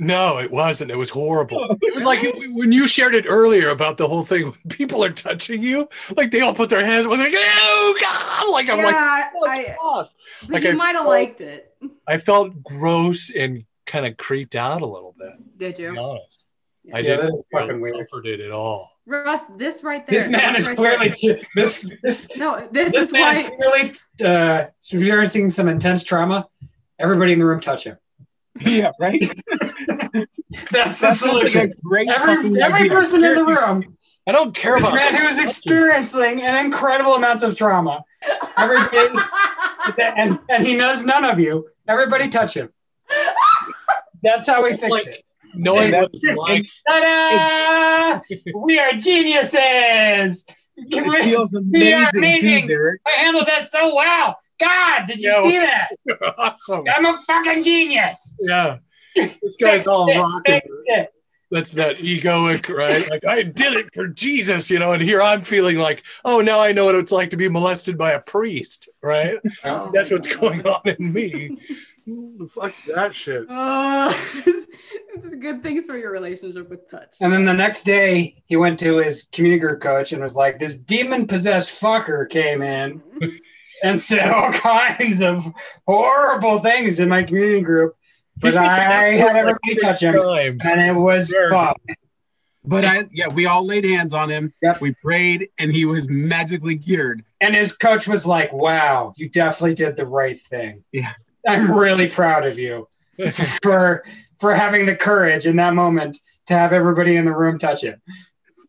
No, it wasn't. It was horrible. It was like when you shared it earlier about the whole thing. When people are touching you, like they all put their hands. Like, oh God! Like I'm like, yeah, fuck I, off. Like you I might have liked it. I felt gross and kind of creeped out a little bit. Did To you? be honest, I Yeah, didn't that is feel fucking weird. comforted at all. Russ, this right there. This man this is right clearly there- this this No, this, this is man is why. clearly uh, experiencing some intense trauma. Everybody in the room touch him. yeah, right. That's the That like solution. great Every every idea. person in the room, I don't care this about man who is experiencing an incredible amounts of trauma. Everybody, and and he knows none of you. Everybody touch him. That's how we fix Like- it. knowing what it's like. Ta-da! we are geniuses. It feels We are amazing amazing. too, Derek. I handled that so well. God, did you Yo. see that? awesome. I'm a fucking genius. Yeah, this guy's all rocking. That's that egoic, right? Like I did it for Jesus, you know, and here I'm feeling like, oh, now I know what it's like to be molested by a priest, right? Oh That's what's going on in me. Fuck that shit. Uh, it's good things for your relationship with touch. And then the next day, he went to his community group coach and was like, "This demon possessed fucker came in and said all kinds of horrible things in my community group, but He's I had everybody touch him, times. and it was Sure. fun." But I, yeah, we all laid hands on him. Yep. We prayed, and he was magically cured. And his coach was like, "Wow, you definitely did the right thing. Yeah. I'm really proud of you for for having the courage in that moment to have everybody in the room touch him."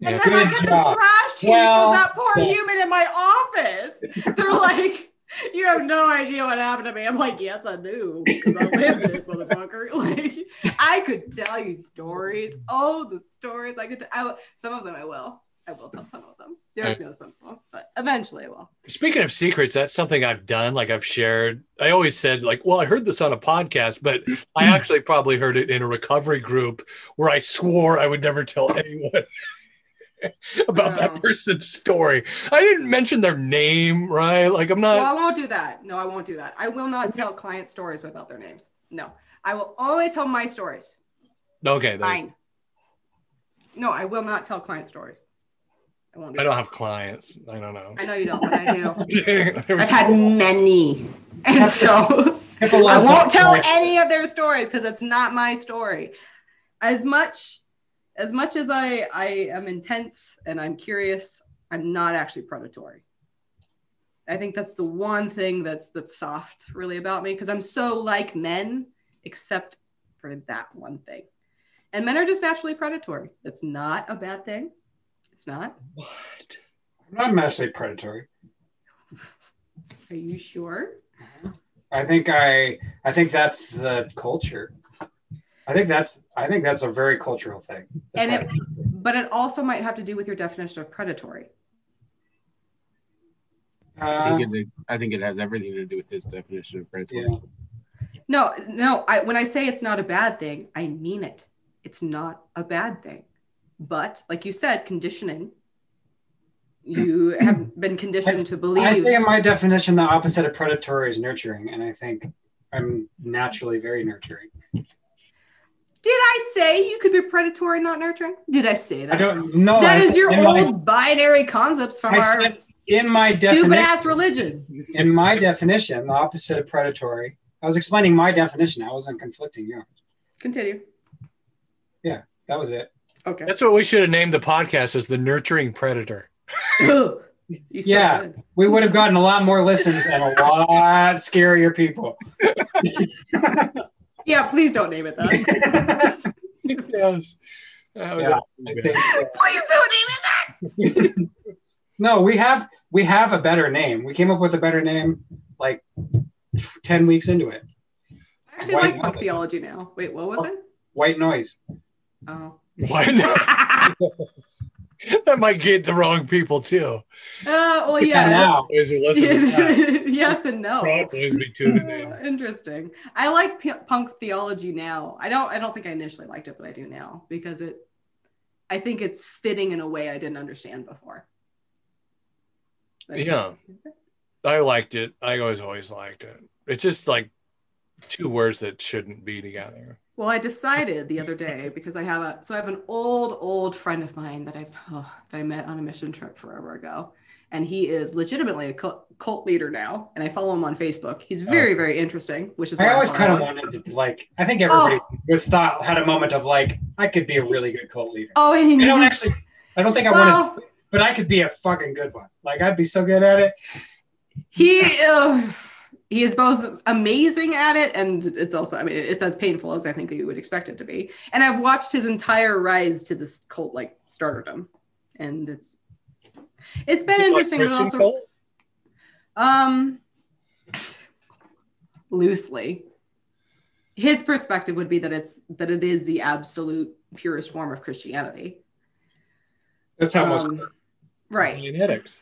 And Yeah. then I get the trash heap Well, of that poor yeah. human in my office. They're like, you have no idea what happened to me. I'm like, yes, I do. Because I lived it, motherfucker. Like, I could tell you stories. Oh, the stories I could tell. I will, some of them I will. I will tell some of them. Some of them, but eventually I will. Speaking of secrets, that's something I've done. Like I've shared. I always said, like, well, I heard this on a podcast, but I actually probably heard it in a recovery group where I swore I would never tell anyone about that person's story. I didn't mention their name, right? Like I'm Well, not. I won't do that. No, I won't do that. I will not tell client stories without their names. No, I will only tell my stories. Okay, then. Mine. No, I will not tell client stories. I won't Do I don't have clients. I don't know. I know you don't, but I do. I've had many. And so I won't tell any of their stories because it's not my story. As much as much as I, I am intense and I'm curious, I'm not actually predatory. I think that's the one thing that's that's soft really about me because I'm so like men, except for that one thing. And men are just naturally predatory. That's not a bad thing. It's not. What? I'm not actually predatory. Are you sure? I think I I think that's the culture. I think that's I think that's a very cultural thing. And it, but it also might have to do with your definition of predatory. I Uh, think, it, I think it has everything to do with his definition of predatory. yeah. No, no. I, when I say it's not a bad thing, I mean it. It's not a bad thing. But like you said, conditioning. You have been conditioned to believe. I think in my definition, the opposite of predatory is nurturing, and I think I'm naturally very nurturing. Did I say you could be predatory, not nurturing? Did I say that? I don't know. that I is your in old my, binary concepts from I our said in my stupid definition. ass religion. In my definition, the opposite of predatory. I was explaining my definition. I wasn't conflicting yours. Continue. Yeah, that was it. Okay. That's what we should have named the podcast as the nurturing predator. Yeah. good. We would have gotten a lot more listens and a lot scarier people. Yeah, please don't name it that. yes. That Yeah, think, please don't name it that. no, we have we have a better name. We came up with a better name like ten weeks into it. I actually White like punk theology now. Wait, what was it? White noise. Oh. Why not? that might get the wrong people too. Uh, well, Yeah, now. Who listen yes and no. Be tuning in. Interesting. I like p- punk theology now. I don't. I don't think I initially liked it, but I do now because it. I think it's fitting in a way I didn't understand before. That's. Yeah. I liked it. I always always liked it. It's just like two words that shouldn't be together. Well, I decided the other day because I have a so I have an old old friend of mine that I've oh, that I met on a mission trip forever ago, and he is legitimately a cult, cult leader now, and I follow him on Facebook. He's very very interesting, which is I always kind of wanted to like. I think everybody Oh. was thought had a moment of like, I could be a really good cult leader. Oh, I don't actually. I don't think I well, to. but I could be a fucking good one. Like I'd be so good at it. he uh, he is both amazing at it and it's also i mean it's as painful as i think you would expect it to be and i've watched his entire rise to this cult like starterdom and it's it's been Like interesting but also cult? um loosely his perspective would be that it's that it is the absolute purest form of christianity That's how most. Um, right Dianetics.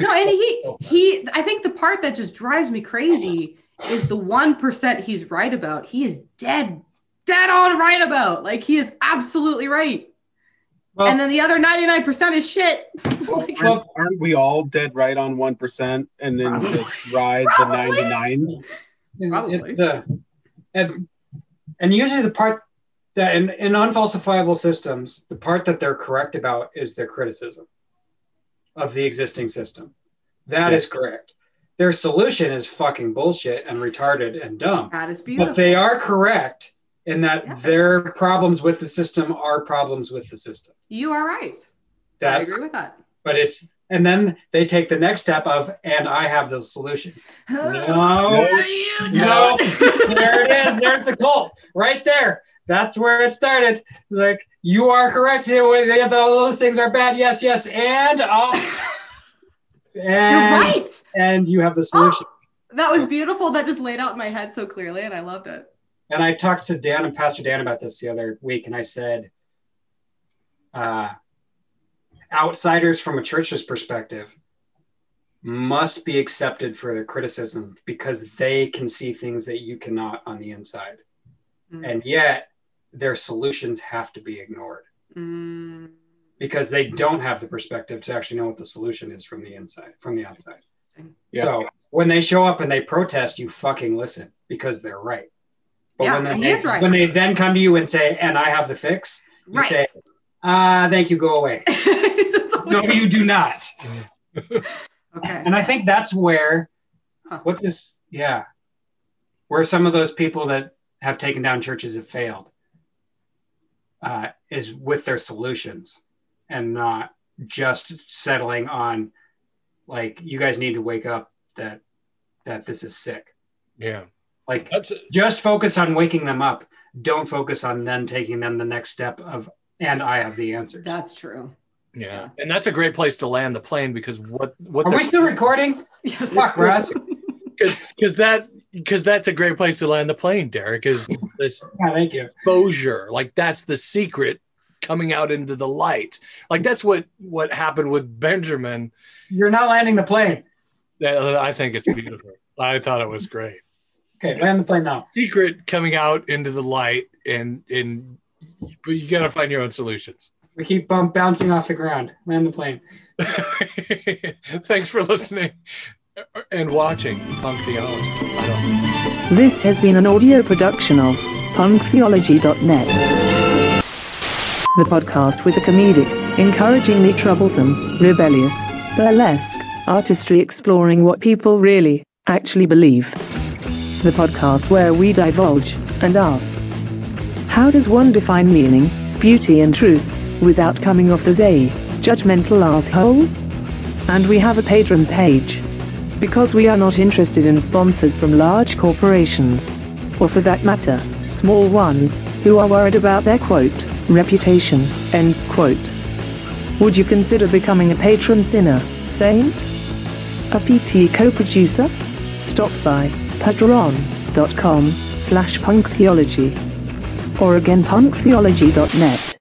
No, and he he I think the part that just drives me crazy is the one percent he's right about. He is dead, dead on right about. Like he is absolutely right. Well, and then the other 99% is shit. Like, Aren't, aren't we all dead right on one percent, and then Probably. just ride Probably. the ninety nine? Probably. It's, uh, and, and usually the part that in, in unfalsifiable systems, the part that they're correct about is their criticism of the existing system. That is correct. Their solution is fucking bullshit and retarded and dumb. that is beautiful. But they are correct in that Yes. their problems with the system are problems with the system. you are right. I agree with that. but it's and then they take the next step of and I have the solution. Oh, no, You No, don't. there it is. There's the cult right there. That's where it started. Like you are correct. All those things are bad. Yes, yes, and You're and right. and you have the solution. That was beautiful. That just laid out in my head so clearly, and I loved it. And I talked to Dan and Pastor Dan about this the other week, and I said, uh, outsiders from a church's perspective must be accepted for their criticism because they can see things that you cannot on the inside. Mm. And yet, their solutions have to be ignored Mm. because they don't have the perspective to actually know what the solution is from the inside, from the outside. Yeah. So when they show up and they protest, you fucking listen because they're right. But Yeah, when, then he they, is right. when they then come to you and say, and I have the fix, you Right. say, uh, thank you, go away. It's just like- no, you do not. okay. And I think that's where, Huh. what this, yeah, where some of those people that have taken down churches have failed uh, is with their solutions and not just settling on, like, you guys need to wake up that that this is sick. Yeah. Like, That's just focus on waking them up. Don't focus on then taking them the next step of, and I have the answer That's true. yeah. And that's a great place to land the plane because what what Are they're we still recording? Yes. Fuck, Russ. because that because that's a great place to land the plane, Derek. Is this Yeah, thank you. exposure? Like that's the secret coming out into the light. Like that's what what happened with Benjamin. You're not landing the plane. Uh, I think it's beautiful. I thought it was great. Okay, land the plane now. Secret coming out into the light, and and but you got to find your own solutions. We keep bump, bouncing off the ground. Land the plane. Thanks for listening and watching Punk Theology. I don't. This has been an audio production of punktheology.net. The podcast with a comedic, encouragingly troublesome, rebellious, burlesque artistry exploring what people really, actually believe. The podcast where we divulge and ask How does one define meaning, beauty, and truth without coming off as a judgmental asshole? And we have a Patreon page. Because we are not interested in sponsors from large corporations. Or for that matter, small ones, who are worried about their quote, reputation, end quote. Would you consider becoming a patron sinner, saint? A PT co-producer? Stop by patreon.com slash punktheology. Or again punktheology.net.